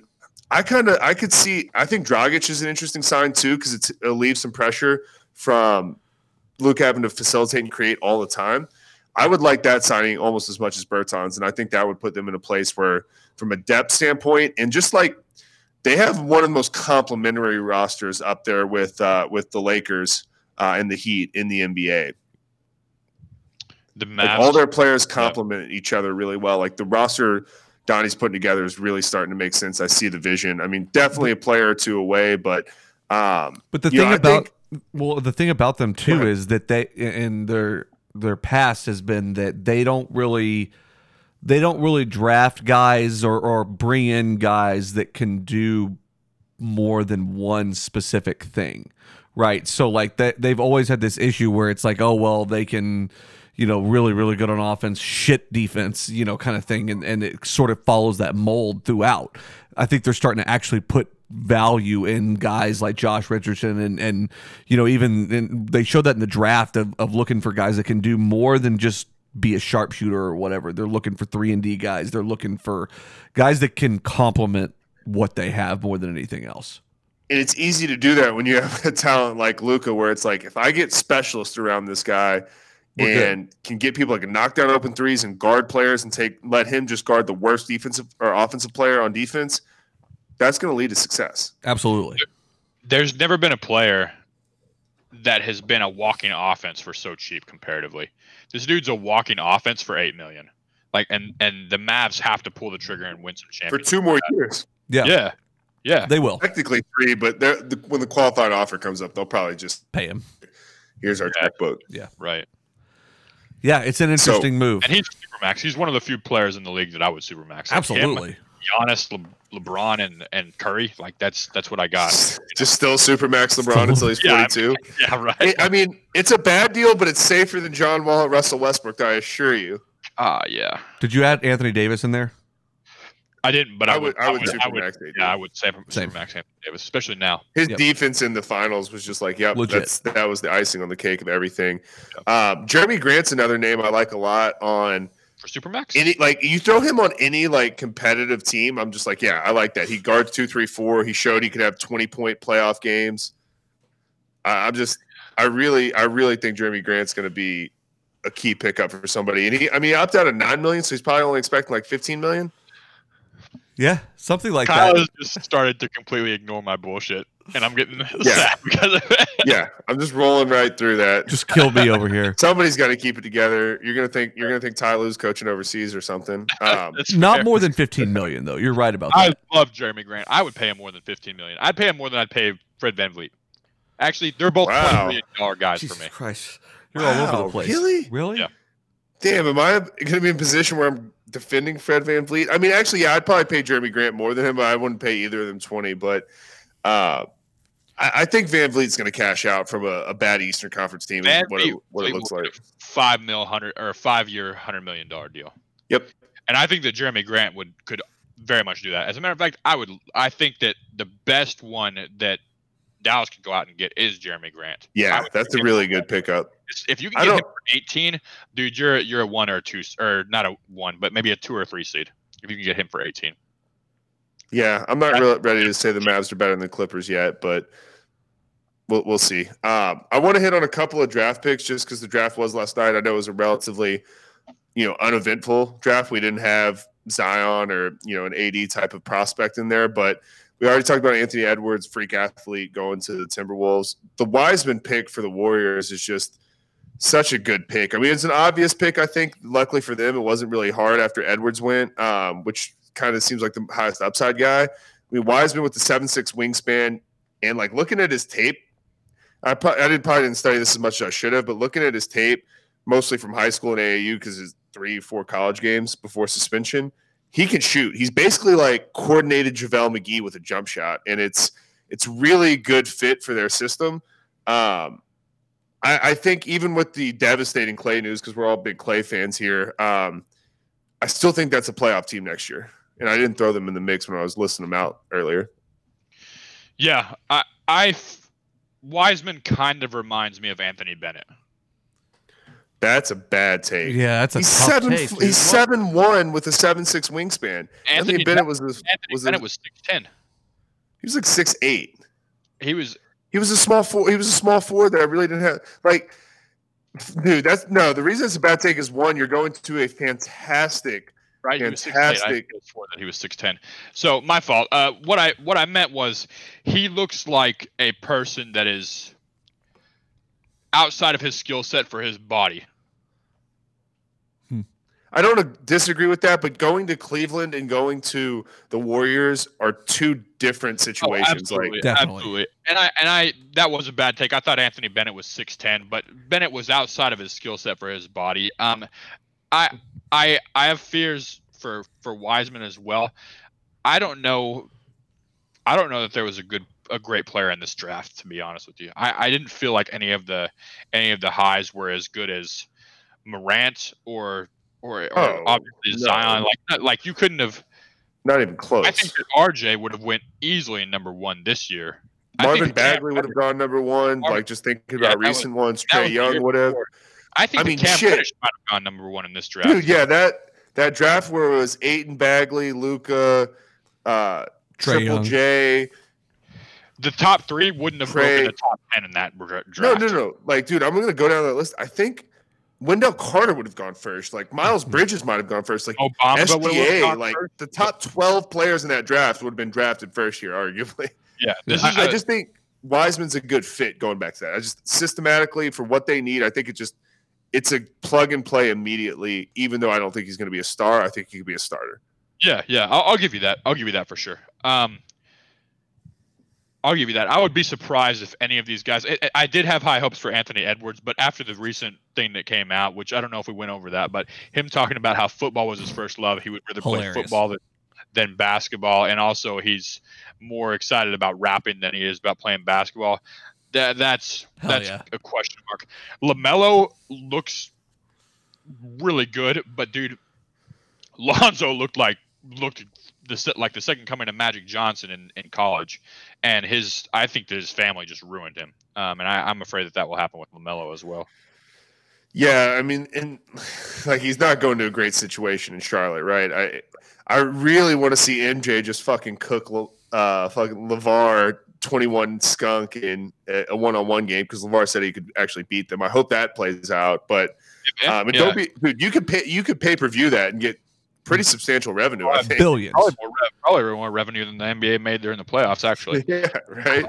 I kind of I could see. I think Dragic is an interesting sign too because it leaves some pressure from Luka having to facilitate and create all the time. I would like that signing almost as much as Bertans, and I think that would put them in a place where, from a depth standpoint, and just like they have one of the most complementary rosters up there with uh, with the Lakers uh, and the Heat in the NBA. The like all their players complement each other really well. Like the roster Donnie's putting together is really starting to make sense. I see the vision. I mean, definitely a player or two away, but um, but the thing know, about think, well, the thing about them too is that they in their their past has been that they don't really they don't really draft guys or or bring in guys that can do more than one specific thing right so like that they've always had this issue where it's like oh well they can you know, really, really good on offense, shit defense, you know, kind of thing. And, and it sort of follows that mold throughout. I think they're starting to actually put value in guys like Josh Richardson and, and you know, even they showed that in the draft of, of looking for guys that can do more than just be a sharpshooter or whatever. They're looking for three and D guys. They're looking for guys that can complement what they have more than anything else. And it's easy to do that when you have *laughs* a talent like Luka, where it's like, if I get specialists around this guy – we're and good. can get people that can knock down open threes and guard players and take let him just guard the worst defensive or offensive player on defense, that's going to lead to success. Absolutely. There's never been a player that has been a walking offense for so cheap comparatively. This dude's a walking offense for eight million. Like and and the Mavs have to pull the trigger and win some championships for two more years. Yeah. Yeah. Yeah. They will. Technically three, but the, when the qualified offer comes up, they'll probably just pay him. Here's our checkbook. Yeah. Right. Yeah, it's an So- interesting move. And he's supermax. He's one of the few players in the league that I would supermax. Like him, Absolutely. Giannis, Le- LeBron, and and Curry. Like that's that's what I got. *laughs* Just still supermax *laughs* LeBron until he's Yeah, I 42. *laughs* Yeah, right. I- I mean, it's a bad deal, but it's safer than John Wall and Russell Westbrook. I assure you. Ah, yeah. Did you add Anthony Davis in there? I didn't, but I, I would. would- I would I would. supermax AD. Yeah, I would say Same. supermax Anthony Davis, especially now. His Yep. defense in the finals was just like, yep, Legit. that's that was the icing on the cake of everything. Um, Jerami Grant's another name I like a lot on For supermax. any like you throw him on any like competitive team. I'm just like, yeah, I like that. He guards two, three, four. He showed he could have 20 point playoff games. I I'm just, I really, I really think Jerami Grant's going to be a key pickup for somebody. And he, I mean, he opted out of nine million, so he's probably only expecting like 15 million. Yeah, something like Kyle that. has just started to completely ignore my bullshit, and I'm getting *laughs* sad because of it. *laughs* Yeah, I'm just rolling right through that. Just kill me over here. *laughs* Somebody's got to keep it together. You're gonna think you're gonna think Ty Lue's coaching overseas or something. Um, Not more than 15 million though. You're right about that. I love Jerami Grant. I would pay him more than 15 million. I'd pay him more than I'd pay Fred VanVleet. Actually, they're both Wow. 20 million dollar guys Jesus for me. Christ. You're all over the place. really? Really? Yeah. damn, am I gonna be in a position where I'm defending Fred VanVleet? I mean, actually, yeah, I'd probably pay Jerami Grant more than him. But I wouldn't pay either of them 20. But uh, I, I think VanVleet's gonna cash out from a, a bad Eastern Conference team. Van what it, what it looks like. Five mil hundred or a five year hundred million dollar deal. Yep. And I think that Jerami Grant would could very much do that. As a matter of fact, I would I think that the best one that Dallas could go out and get is Jerami Grant. Yeah, that's a really good pickup. If you can get him for 18, dude, you're you're a one or a two or not a one, but maybe a two or three seed. If you can get him for 18. Yeah, I'm not really ready to say the Mavs are better than the Clippers yet, but we'll we'll see. Um, I want to hit on a couple of draft picks just because the draft was last night. I know it was a relatively, you know, uneventful draft. We didn't have Zion or you know an AD type of prospect in there, but we already talked about Anthony Edwards, freak athlete, going to the Timberwolves. The Wiseman pick for the Warriors is just such a good pick. I mean, it's an obvious pick. I think, luckily for them, it wasn't really hard after Edwards went, um, which kind of seems like the highest upside guy. I mean, Wiseman with the seven six wingspan, and like looking at his tape, I pro- I didn't probably didn't study this as much as I should have, but looking at his tape, mostly from high school and AAU because his three four college games before suspension, he can shoot. He's basically like coordinated JaVale McGee with a jump shot, and it's it's really good fit for their system. Um, I, I think even with the devastating Klay news, because we're all big Klay fans here, um, I still think that's a playoff team next year. And I didn't throw them in the mix when I was listing them out earlier. Yeah, I I Wiseman kind of reminds me of Anthony Bennett. That's a bad take. Yeah, that's a he's tough seven. take. dude. he's seven one with a seven six wingspan. Anthony, Bennett was this, Anthony was Bennett a- was 6'10. he was like six eight. He was He was a small four. He was a small four that I really didn't have. Like, dude, that's no. The reason it's a bad take is one, you're going to a fantastic. right. He was 6'8". Fantastic. could that he was 6'10. So my fault. Uh, what I what I meant was he looks like a person that is outside of his skill set for his body. I don't disagree with that, but going to Cleveland and going to the Warriors are two different situations. Oh, absolutely, like, Definitely. absolutely. And I and I that was a bad take. I thought Anthony Bennett was six ten, but Bennett was outside of his skill set for his body. Um, I I I have fears for for Wiseman as well. I don't know. I don't know that there was a good a great player in this draft. To be honest with you, I I didn't feel like any of the any of the highs were as good as Morant or or, or Oh, obviously no. Zion. Like like you couldn't have. not even close. I think that RJ would have went easily number one this year. Marvin Bagley would have gone number one. Marvin- like just thinking Yeah, about was- recent ones, Trae Young year would have. I think I that mean, Cam shit. Reddish might have gone number one in this draft. Dude, yeah, that that draft where it was Ayton Bagley, Luka, uh, Triple Young. J. The top three wouldn't have Trey- broken the top ten in that draft. No, no, no. Like, dude, I'm gonna go down that list. I think Wendell Carter would have gone first. Like Miles Bridges might have gone first. Like Bamba would have SGA, gone like first. the top 12 players in that draft would have been drafted first year, arguably. Yeah, this I, is I a- just think Wiseman's a good fit going back to that. I just systematically for what they need, I think it just it's a plug and play immediately, even though I don't think he's gonna be a star. I think he could be a starter. yeah, yeah. I'll, I'll give you that. I'll give you that for sure. Um, I'll give you that. I would be surprised if any of these guys. I, I, did have high hopes for Anthony Edwards, but after the recent thing that came out, which I don't know if we went over that, but him talking about how football was his first love, he would rather Hilarious. play football than, than basketball, and also he's more excited about rapping than he is about playing basketball. That that's Hell that's yeah. a question mark. Lamelo looks really good, but dude, Lonzo looked like looked the like the second coming of Magic Johnson in, in college, and his I think that his family just ruined him, um, and I, I'm afraid that that will happen with Lamelo as well. Yeah, I mean, and *sighs* like he's not going to a great situation in Charlotte, right? I I really want to see MJ just fucking cook uh fucking LaVar 21 skunk in a one-on-one game because LaVar said he could actually beat them. I hope that plays out, but um, and yeah. don't be dude, you could pay you could pay per view that and get pretty substantial revenue. I think. Billions, probably more, probably more revenue than the NBA made during the playoffs. Actually, *laughs* yeah, right.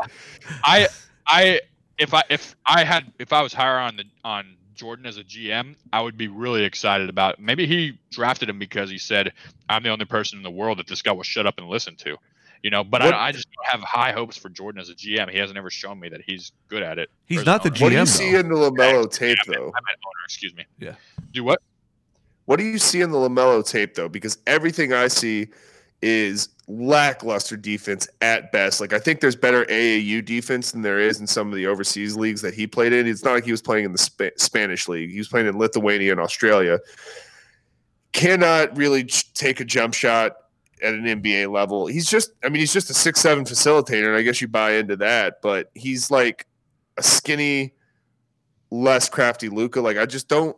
I I if I if I had if I was higher on the on Jordan as a GM, I would be really excited about. Maybe he drafted him because he said, "I'm the only person in the world that this guy will shut up and listen to." You know, but I, I, just have high hopes for Jordan as a GM. He hasn't ever shown me that he's good at it. He's not the GM. What do you see in the Lamelo tape, though? I meant owner. Excuse me. Yeah. Do what? What do you see in the Lamelo tape, though? Because everything I see is lackluster defense at best. Like I think there's better AAU defense than there is in some of the overseas leagues that he played in. It's not like he was playing in the Sp- Spanish league. He was playing in Lithuania and Australia. Cannot really take a jump shot at an NBA level. He's just I mean he's just a 6'7 facilitator and I guess you buy into that, but he's like a skinny less crafty Luka. Like I just don't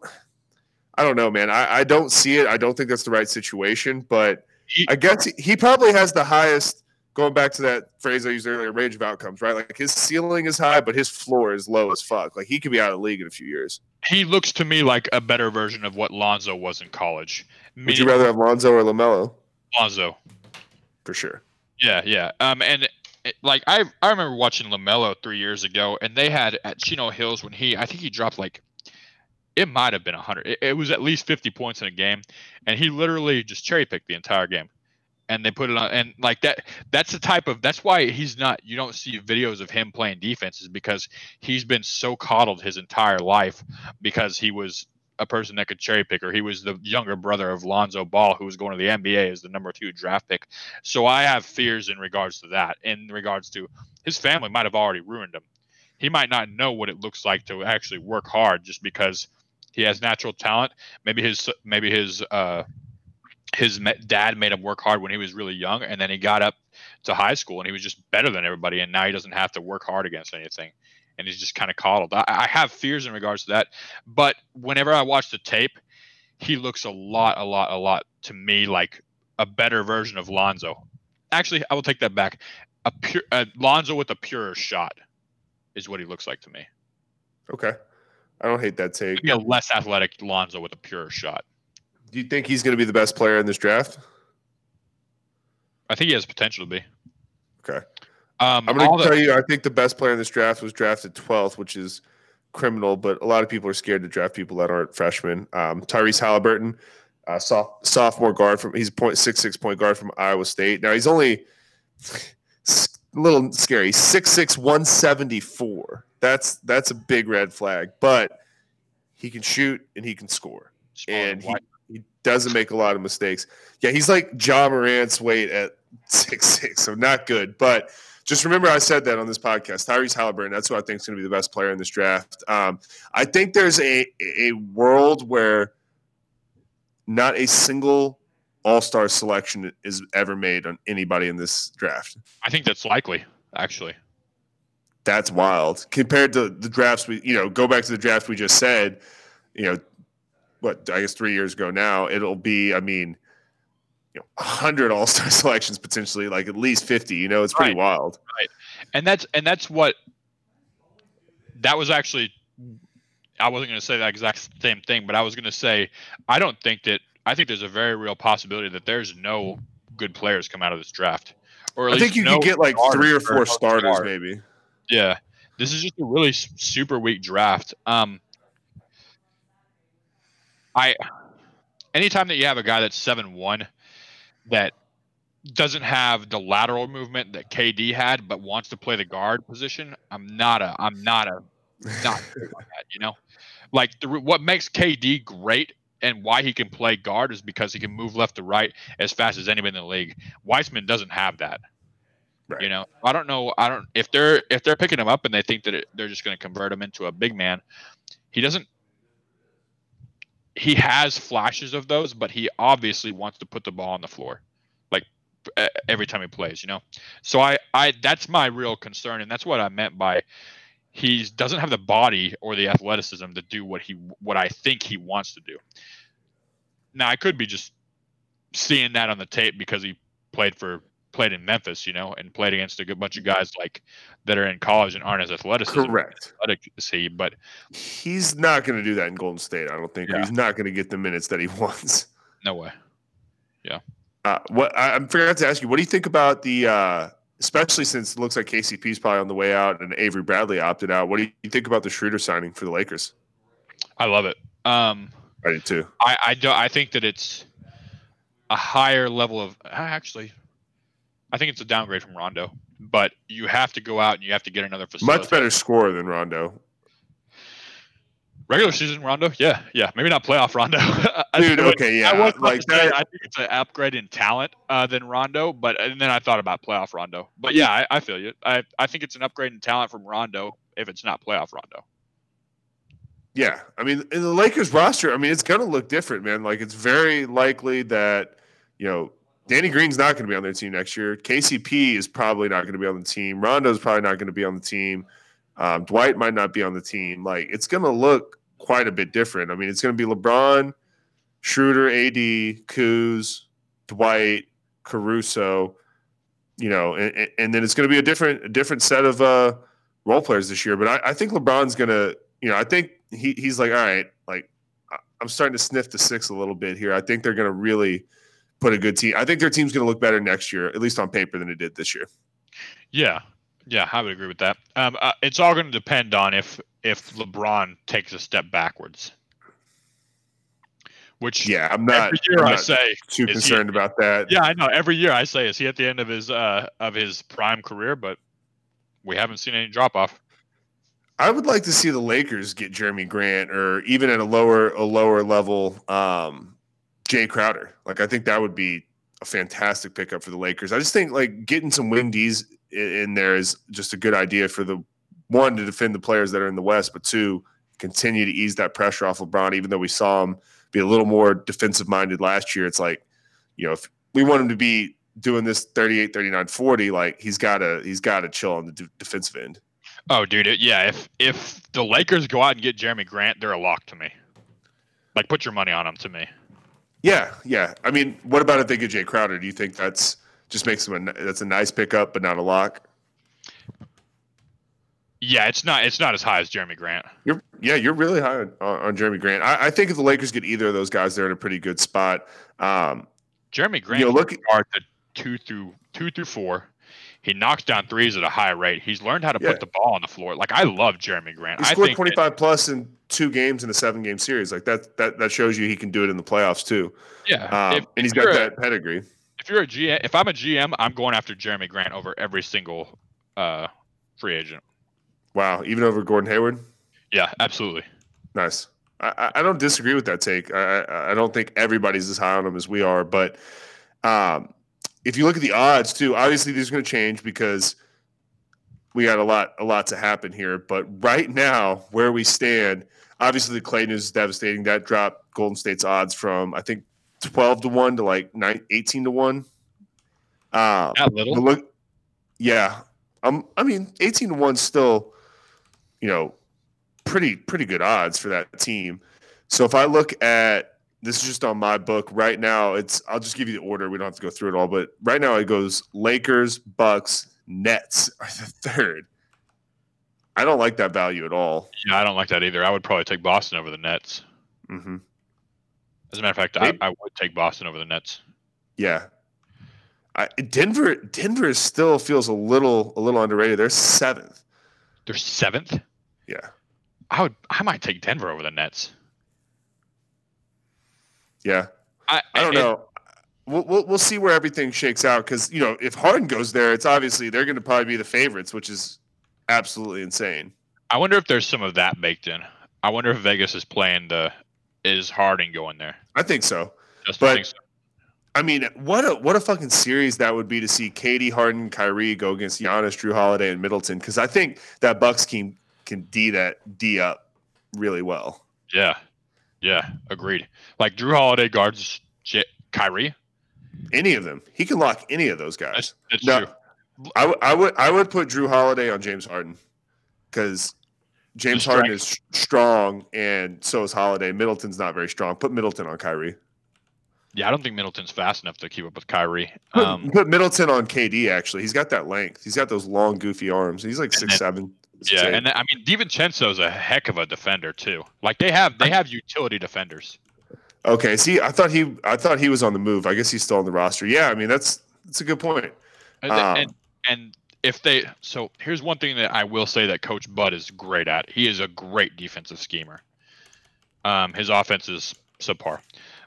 I don't know, man. I, I don't see it. I don't think that's the right situation, but I guess he, probably has the highest. Going back to that phrase I used earlier, range of outcomes, right? Like his ceiling is high, but his floor is low as fuck. Like he could be out of the league in a few years. He looks to me like a better version of what Lonzo was in college. Would you rather have Lonzo or Lamelo? Lonzo, for sure. Yeah, yeah. Um, and it, like I, I remember watching Lamelo three years ago, and they had at Chino Hills when he, I think he dropped like it might have been 100. It, it, was at least 50 points in a game, and he literally just cherry picked the entire game. And they put it on, and like that. That's the type of. That's why he's not. You don't see videos of him playing defenses because he's been so coddled his entire life because he was a person that could cherry pick her. He was the younger brother of Lonzo Ball, who was going to the NBA as the number two draft pick. So I have fears in regards to that. In regards to his family, might have already ruined him. He might not know what it looks like to actually work hard just because he has natural talent. Maybe his maybe his uh, his dad made him work hard when he was really young, and then he got up to high school and he was just better than everybody, and now he doesn't have to work hard against anything, and he's just kind of coddled. I, I have fears in regards to that, but whenever I watch the tape, he looks a lot, a lot, a lot to me like a better version of Lonzo. Actually, I will take that back. A pure a Lonzo with a purer shot is what he looks like to me. Okay. I don't hate that take. A less athletic Lonzo with a pure shot. Do you think he's going to be the best player in this draft? I think he has potential to be. Okay. Um, I'm going to tell the- you, I think the best player in this draft was drafted 12th, which is criminal, but a lot of people are scared to draft people that aren't freshmen. Um, Tyrese Halliburton, uh, soft, sophomore guard from he's point six six point guard from Iowa State. Now he's only a little scary, six six one seventy four. That's that's a big red flag. But he can shoot and he can score, and he, he doesn't make a lot of mistakes. Yeah, he's like Ja Morant's weight at six six, so not good. But just remember, I said that on this podcast. Tyrese Halliburton, that's who I think is going to be the best player in this draft. Um, I think there's a a world where not a single All Star selection is ever made on anybody in this draft. I think that's likely, actually that's wild. Compared to the drafts we you know go back to the draft we just said you know what i guess three years ago now it'll be i mean you know 100 *laughs* all-star selections potentially like at least 50 you know it's pretty right. wild. Right. And that's and that's what that was actually i wasn't going to say that exact same thing but i was going to say i don't think that i think there's a very real possibility that there's no good players come out of this draft. Or I think you no can get like three or four starters, maybe. Yeah, this is just a really super weak draft. Um, I anytime that you have a guy that's seven one that doesn't have the lateral movement that KD had, but wants to play the guard position, I'm not a I'm not a not *laughs* that, you know. Like the, what makes KD great and why he can play guard is because he can move left to right as fast as anybody in the league. Wiseman doesn't have that. Right. You know, I don't know. I don't if they're if they're picking him up and they think that it, they're just going to convert him into a big man. He doesn't. He has flashes of those, but he obviously wants to put the ball on the floor, like every time he plays. You know, so I I that's my real concern, and that's what I meant by he doesn't have the body or the athleticism to do what he what I think he wants to do. Now I could be just seeing that on the tape because he played for played in Memphis, you know, and played against a good bunch of guys like that are in college and aren't as athletic. Correct. Athletic see, but he's not going to do that in Golden State. I don't think. Yeah. He's not going to get the minutes that he *laughs* wants. No way. Yeah. Uh, what I, I forgot to ask you, what do you think about the uh, especially since it looks like KCP is probably on the way out and Avery Bradley opted out. What do you think about the Schroeder signing for the Lakers? I love it. Um, I do too. I I, do, I think that it's a higher level of actually. I think it's a downgrade from Rondo, but you have to go out and you have to get another facility. Much better scorer than Rondo. Regular season Rondo, yeah, yeah, maybe not playoff Rondo. *laughs* Dude, okay, yeah, I was like that. I think it's an upgrade in talent uh, than Rondo, but and then I thought about playoff Rondo. But yeah, I, I feel you. I I think it's an upgrade in talent from Rondo if it's not playoff Rondo. Yeah, I mean, in the Lakers roster, I mean, it's gonna look different, man. Like it's very likely that you know Danny Green's not going to be on their team next year. KCP is probably not going to be on the team. Rondo's probably not going to be on the team. Um, Dwight might not be on the team. Like it's going to look quite a bit different. I mean, it's going to be LeBron, Schroeder, AD, Kuz, Dwight, Caruso, you know, and, and then it's going to be a different a different set of uh, role players this year. But I, I think LeBron's going to, you know, I think he, he's like, all right, like I'm starting to sniff the six a little bit here. I think they're going to really put a good team. I think their team's going to look better next year, at least on paper, than it did this year. Yeah, yeah, I would agree with that. Um, uh, it's all going to depend on if if LeBron takes a step backwards. Which yeah, I'm not. Every year I'm I say too concerned he, about that. Yeah, I know. Every year I say is he at the end of his uh of his prime career, but we haven't seen any drop off. I would like to see the Lakers get Jerami Grant or even at a lower a lower level um Jae Crowder. Like I think that would be a fantastic pickup for the Lakers. I just think like getting some windies in there is just a good idea for the one to defend the players that are in the West, but two continue to ease that pressure off LeBron. Even though we saw him be a little more defensive minded last year, it's like you know if we want him to be doing this 38 39 40 like he's got to he's got to chill on the defensive end oh dude yeah if if the lakers go out and get jerami grant they're a lock to me like put your money on them to me yeah yeah i mean what about if they get Jae crowder do you think that's just makes him a that's a nice pickup, but not a lock. Yeah, it's not it's not as high as Jerami Grant. You're yeah, you're really high on, on Jerami Grant. I, I, think if the Lakers get either of those guys, they're in a pretty good spot. Um, Jerami Grant, you know, look at two through two through four. He knocks down threes at a high rate. He's learned how to yeah. put the ball on the floor. Like I love Jerami Grant. He scored 25 that, plus in two games in a seven game series. Like that that that shows you he can do it in the playoffs too. Yeah, um, if, and he's got that pedigree if you're a GM, if I'm a GM, I'm going after Jerami Grant over every single uh, free agent. Wow, even over Gordon Hayward. Yeah, absolutely. Nice. I, I don't disagree with that take. I, I don't think everybody's as high on him as we are, but um, if you look at the odds too, obviously these are going to change because we got a lot a lot to happen here. But right now, where we stand, obviously the Klay news is devastating. That dropped Golden State's odds from I think 12 to 1 to like 9, 18 to 1. Um, Not little. Look, yeah. Um, I mean, 18 to 1 still, you know, pretty pretty good odds for that team. So if I look at this is just on my book right now, it's I'll just give you the order. We don't have to go through it all, but right now it goes Lakers, Bucks, Nets are the *laughs* third. I don't like that value at all. Yeah, I don't like that either. I would probably take Boston over the Nets. Mm-hmm. As a matter of fact, I, I, would take Boston over the Nets. Yeah, I, Denver. Denver still feels a little a little underrated. They're seventh. They're seventh. Yeah, I would. I might take Denver over the Nets. Yeah, I, I don't know. We'll, we'll, we'll see where everything shakes out because you know if Harden goes there, it's obviously they're going to probably be the favorites, which is absolutely insane. I wonder if there's some of that baked in. I wonder if Vegas is playing the is Harden going there. I think so. Just But- think so. I mean, what a what a fucking series that would be to see KD Harden, Kyrie go against Giannis, Jrue Holiday, and Middleton because I think that Bucks team can d that d up really well. Yeah, yeah, agreed. Like Jrue Holiday guards J- Kyrie. Any of them, he can lock any of those guys. That's, that's No, true. I, w- I would I would put Jrue Holiday on James Harden because James Harden is strong and so is Holiday. Middleton's not very strong. Put Middleton on Kyrie. Yeah, I don't think Middleton's fast enough to keep up with Kyrie. Put, Um, put Middleton on KD. Actually, he's got that length. He's got those long, goofy arms. He's like six then- seven. yeah, and then, I mean DiVincenzo's a heck of a defender too. Like they have they have utility defenders. Okay, see, I thought he, I thought he was on the move. I guess he's still on the roster. Yeah, I mean that's that's a good point. And, Um, and and if they so here's one thing that I will say that Coach Bud is great at. He is a great defensive schemer. Um, his offense is subpar,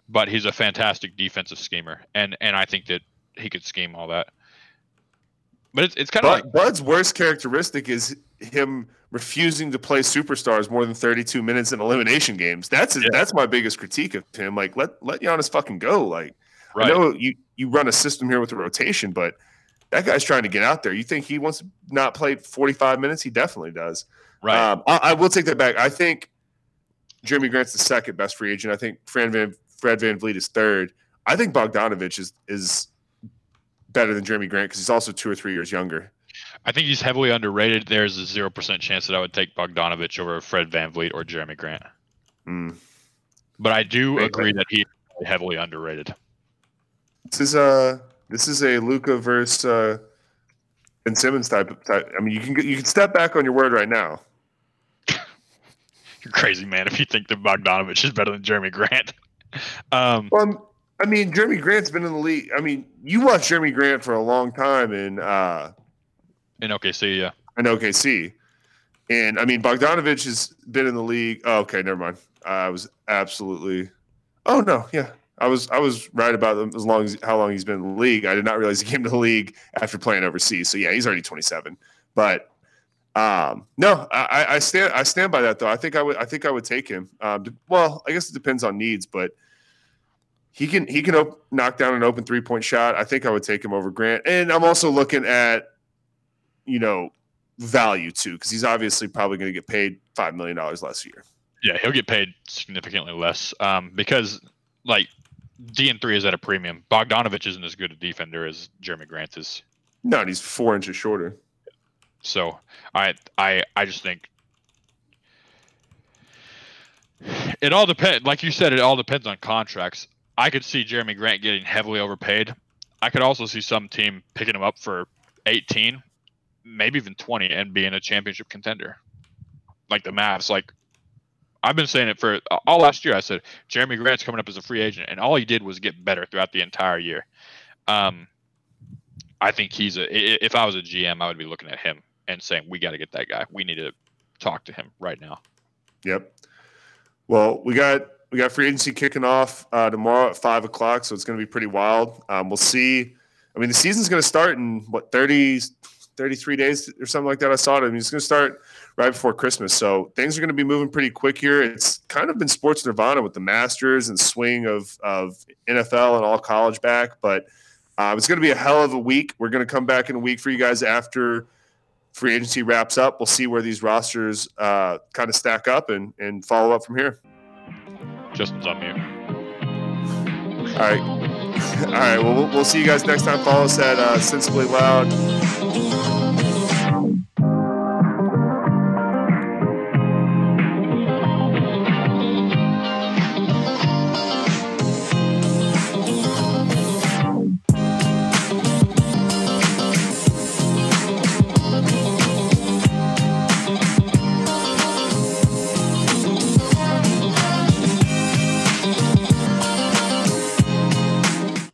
but he's a fantastic defensive schemer, and and I think that he could scheme all that. But it's it's kind of like Bud's worst characteristic is him refusing to play superstars more than 32 minutes in elimination games. That's Yeah. that's my biggest critique of him. Like let let Giannis fucking go. Like I know you you run a system here with a rotation, but that guy's trying to get out there. You think he wants to not play 45 minutes? He definitely does. right. Um, I, I will take that back. I think Jerami Grant's the second best free agent. I think Fred Van Fred VanVleet is third. I think Bogdanovich is is better than Jerami Grant because he's also two or three years younger. I think he's heavily underrated. There's a zero percent chance that I would take Bogdanovich over Fred VanVleet or Jerami Grant. Mm. But I do Right, agree that he's heavily underrated. This is a this is a Luka versus uh, Ben Simmons type of type. I mean, you can you can step back on your word right now. *laughs* You're crazy, man, if you think that Bogdanovich is better than Jerami Grant. *laughs* Um, Well, I mean, Jerami Grant's been in the league. I mean, you watched Jerami Grant for a long time in uh, in OKC, yeah. in OKC, and I mean, Bogdanovich has been in the league. Oh, okay, never mind. I was absolutely. Oh no, yeah, I was I was right about as long as how long he's been in the league. I did not realize he came to the league after playing overseas. So yeah, he's already 27. But um, no, I, I- I stand I stand by that though. I think I would I think I would take him. Um, well, I guess it depends on needs, but he can he can op- knock down an open three point shot. I think I would take him over Grant. And I'm also looking at you know value too because he's obviously probably going to get paid five million dollars less a year. Yeah, he'll get paid significantly less um, because, like, DN3 is at a premium. Bogdanovich isn't as good a defender as Jerami Grant is. No, and he's four inches shorter. So I I I just think it all depends. Like you said, it all depends on contracts. I could see Jerami Grant getting heavily overpaid. I could also see some team picking him up for 18, maybe even 20, and being a championship contender. Like the Mavs. Like I've been saying it for all last year. I said Jerami Grant's coming up as a free agent, and all he did was get better throughout the entire year. Um, I think he's a. If I was a GM, I would be looking at him and saying, "We got to get that guy. We need to talk to him right now." Yep. Well, we got we got free agency kicking off uh, tomorrow at five o'clock, so it's going to be pretty wild. Um, we'll see. I mean, the season's going to start in what 30, 33 days or something like that. I saw it. I mean, it's going to start right before Christmas, so things are going to be moving pretty quick here. It's kind of been sports nirvana with the Masters and swing of of NFL and all college back, but uh, it's going to be a hell of a week. We're going to come back in a week for you guys after free agency wraps up. We'll see where these rosters uh, kind of stack up and and follow up from here. Justin's on mute. All right. *laughs* All right. Well, we'll- we'll see you guys next time. Follow us at uh, Sensibly Loud